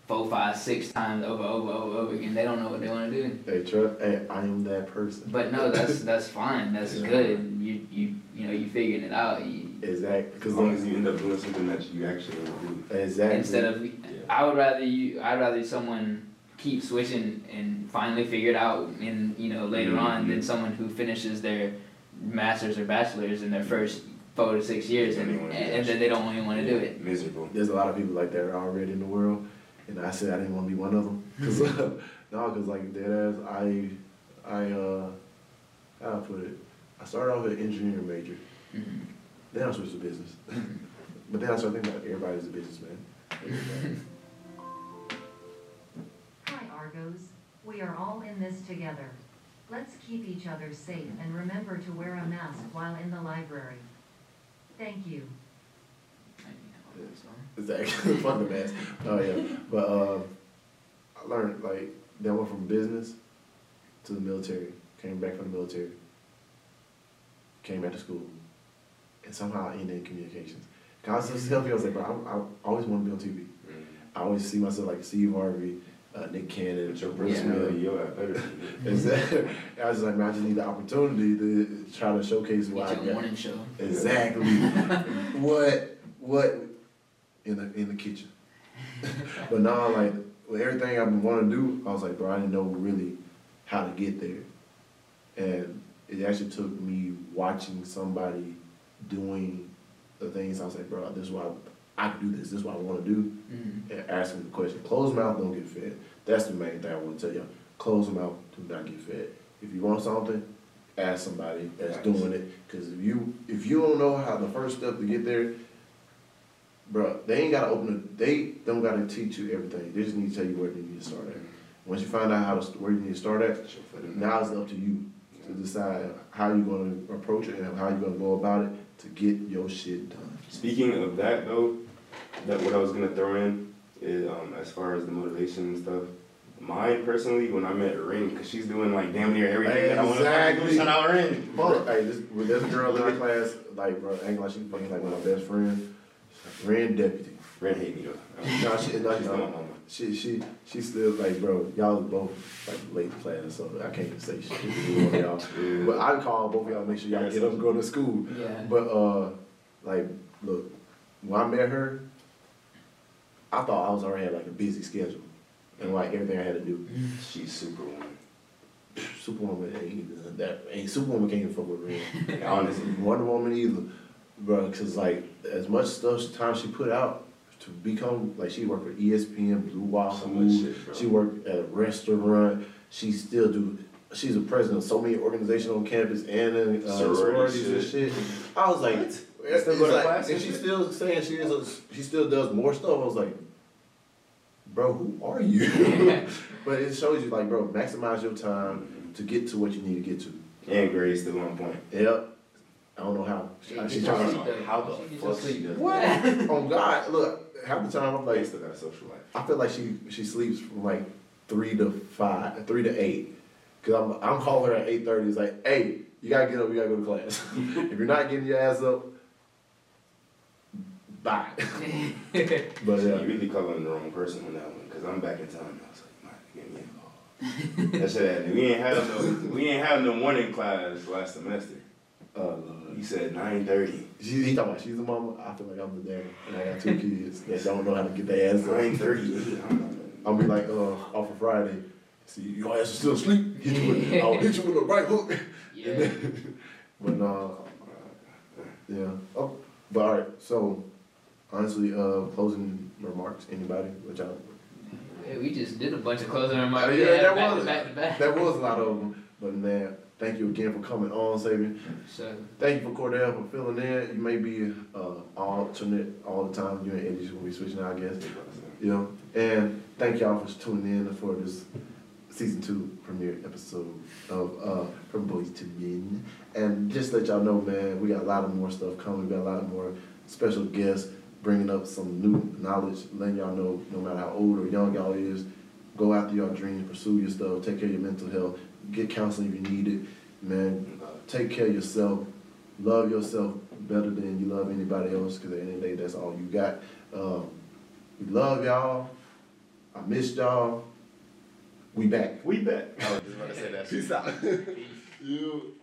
four, five, six times over, over, over, over again. They don't know what they want to do. Hey, trust, hey, I am that person. But no, that's *laughs* that's fine. That's Yeah. good. You you you know you figuring it out. You, Exactly, As cause long as you end up doing something that you actually want to do. exactly. instead of Yeah. I would rather you I'd rather someone keep switching and finally figure it out and you know later mm-hmm. on than someone who finishes their masters or bachelors in their mm-hmm. first four to six years and, And they wanna do and, then they don't even want to do it. Miserable. there's a lot of people like that already in the world, and I said I didn't want to be one of them. *laughs* Cause no, cause like dead ass, I, I uh, how do I put it? I started off an engineering major, Mhm. then I switched to business, *laughs* but then I started thinking about everybody's a businessman. *laughs* Hi Argos, we are all in this together. Let's keep each other safe and remember to wear a mask while in the library. Thank you. Exactly. *laughs* Fuck the mask. Oh yeah. But uh, I learned like that went from business to the military. Came back from the military. Came back to school, and somehow I ended in communications. Cause I was telling people, I was like, bro, I, I always want to be on TV. Mm. I always see myself like Steve Harvey, uh, Nick Cannon, But your Bruce personality, Smith. yo, I better *laughs* Exactly. I was like, man, I just need the opportunity to try to showcase what I Get your got. morning show. Exactly. *laughs* what what in the in the kitchen. *laughs* but now like with everything I've been wanting to do, I was like, bro, I didn't know really how to get there. And it actually took me watching somebody doing the things I was like, bro, this is why I can do this, this is what I want to do. Mhm. And asking the question. Closed mouth don't get fed. That's the main thing I want to tell you. Closed mouth do not get fed. If you want something, ask somebody that's doing it. Cause if you if you don't know how the first step to get there, bro, they ain't gotta open the they don't gotta teach you everything. They just need to tell you where you need to start at. Once you find out how to where you need to start at, Put your foot in now it's up to you to decide how you're gonna approach it and how you're gonna go about it to get your shit done. Speaking of that though, that what I was gonna throw in is um, as far as the motivation and stuff. Mine personally, when I met Rin, cause she's doing like damn near everything that I want to Exactly. do. Shout out Rin. Fuck, hey, this, well, there's a girl in our class, like, bro, ain't like she fucking like my best friend. Ran deputy. Rin hate me though. No, she, no, She's not my no, mama. she, she, she still like, bro, y'all both like late to class, so I can't even say shit to one of y'all. *laughs* Yeah. But I call both of y'all, make sure y'all get up and go to school. Yeah. But uh, like, look, when I met her, I thought I was already had like a busy schedule and like everything I had to do. She's superwoman. Superwoman ain't that. Ain't Superwoman can't even fuck with Red. Honestly. Wonder Woman either, bro. Cause like as much stuff time she put out to become like she worked for ESPN, Blue Wahoo. So much shit, bro. She worked at a restaurant. She still do. She's a president of so many organizations on campus and in uh, Sorority sororities and shit. I was like, it's Still go to like- and and she still saying she is. A, she still does more stuff. I was like, bro, who are you? *laughs* *laughs* but it shows you like, bro, maximize your time to get to what you need to get to. And Grace still one point. Yep. I don't know how. She, Yeah, she's she trying does. to. How the She fuck sleep. she does What? *laughs* oh God! Look, half the time I'm Like, like, still got a social life. I feel like she she sleeps from like three to five, three to eight. Cause I'm I'm calling her at eight thirty. It's like, hey, you gotta get up. You gotta go to class. *laughs* if you're not getting your ass up, bye. *laughs* but So yeah, you really calling the wrong person on that one, cause I'm back in town. I was like, man, give me a call. That shit happened. We ain't have no, we ain't have no morning class last semester. Uh, Lord. He said nine thirty. She, he talking about she's a mama. I feel like I'm the dad, and I got two *laughs* kids that don't know how to get their ass up. Nine thirty. I'll be like, uh, off of Friday. See, your ass is still asleep. Hit you with, *laughs* I'll hit you with a right hook. yeah. *laughs* But uh, yeah. Oh, but all right. So, honestly, uh, closing remarks. Anybody? Which I Yeah, we just did a bunch of closing remarks. Uh, We yeah, had that back was- to back to back. that was a lot of them. But man, thank you again for coming on, Saben. So Thank you for Cordell for filling in. You may be uh alternate all the time. You and Eddie will be switching out, I guess. You know. And thank y'all for tuning in for this season two premiere episode of uh, From Boys to Men. And just let y'all know, man, we got a lot of more stuff coming. We got a lot more special guests bringing up some new knowledge, letting y'all know no matter how old or young y'all is, go after your dreams, pursue your stuff, take care of your mental health, get counseling if you need it, man. Uh, take care of yourself, love yourself better than you love anybody else, because at the end of the day, that's all you got. Um, we love y'all. I missed y'all. We back. We back. I was just about to say that. *laughs* Peace out. Peace. *laughs* you.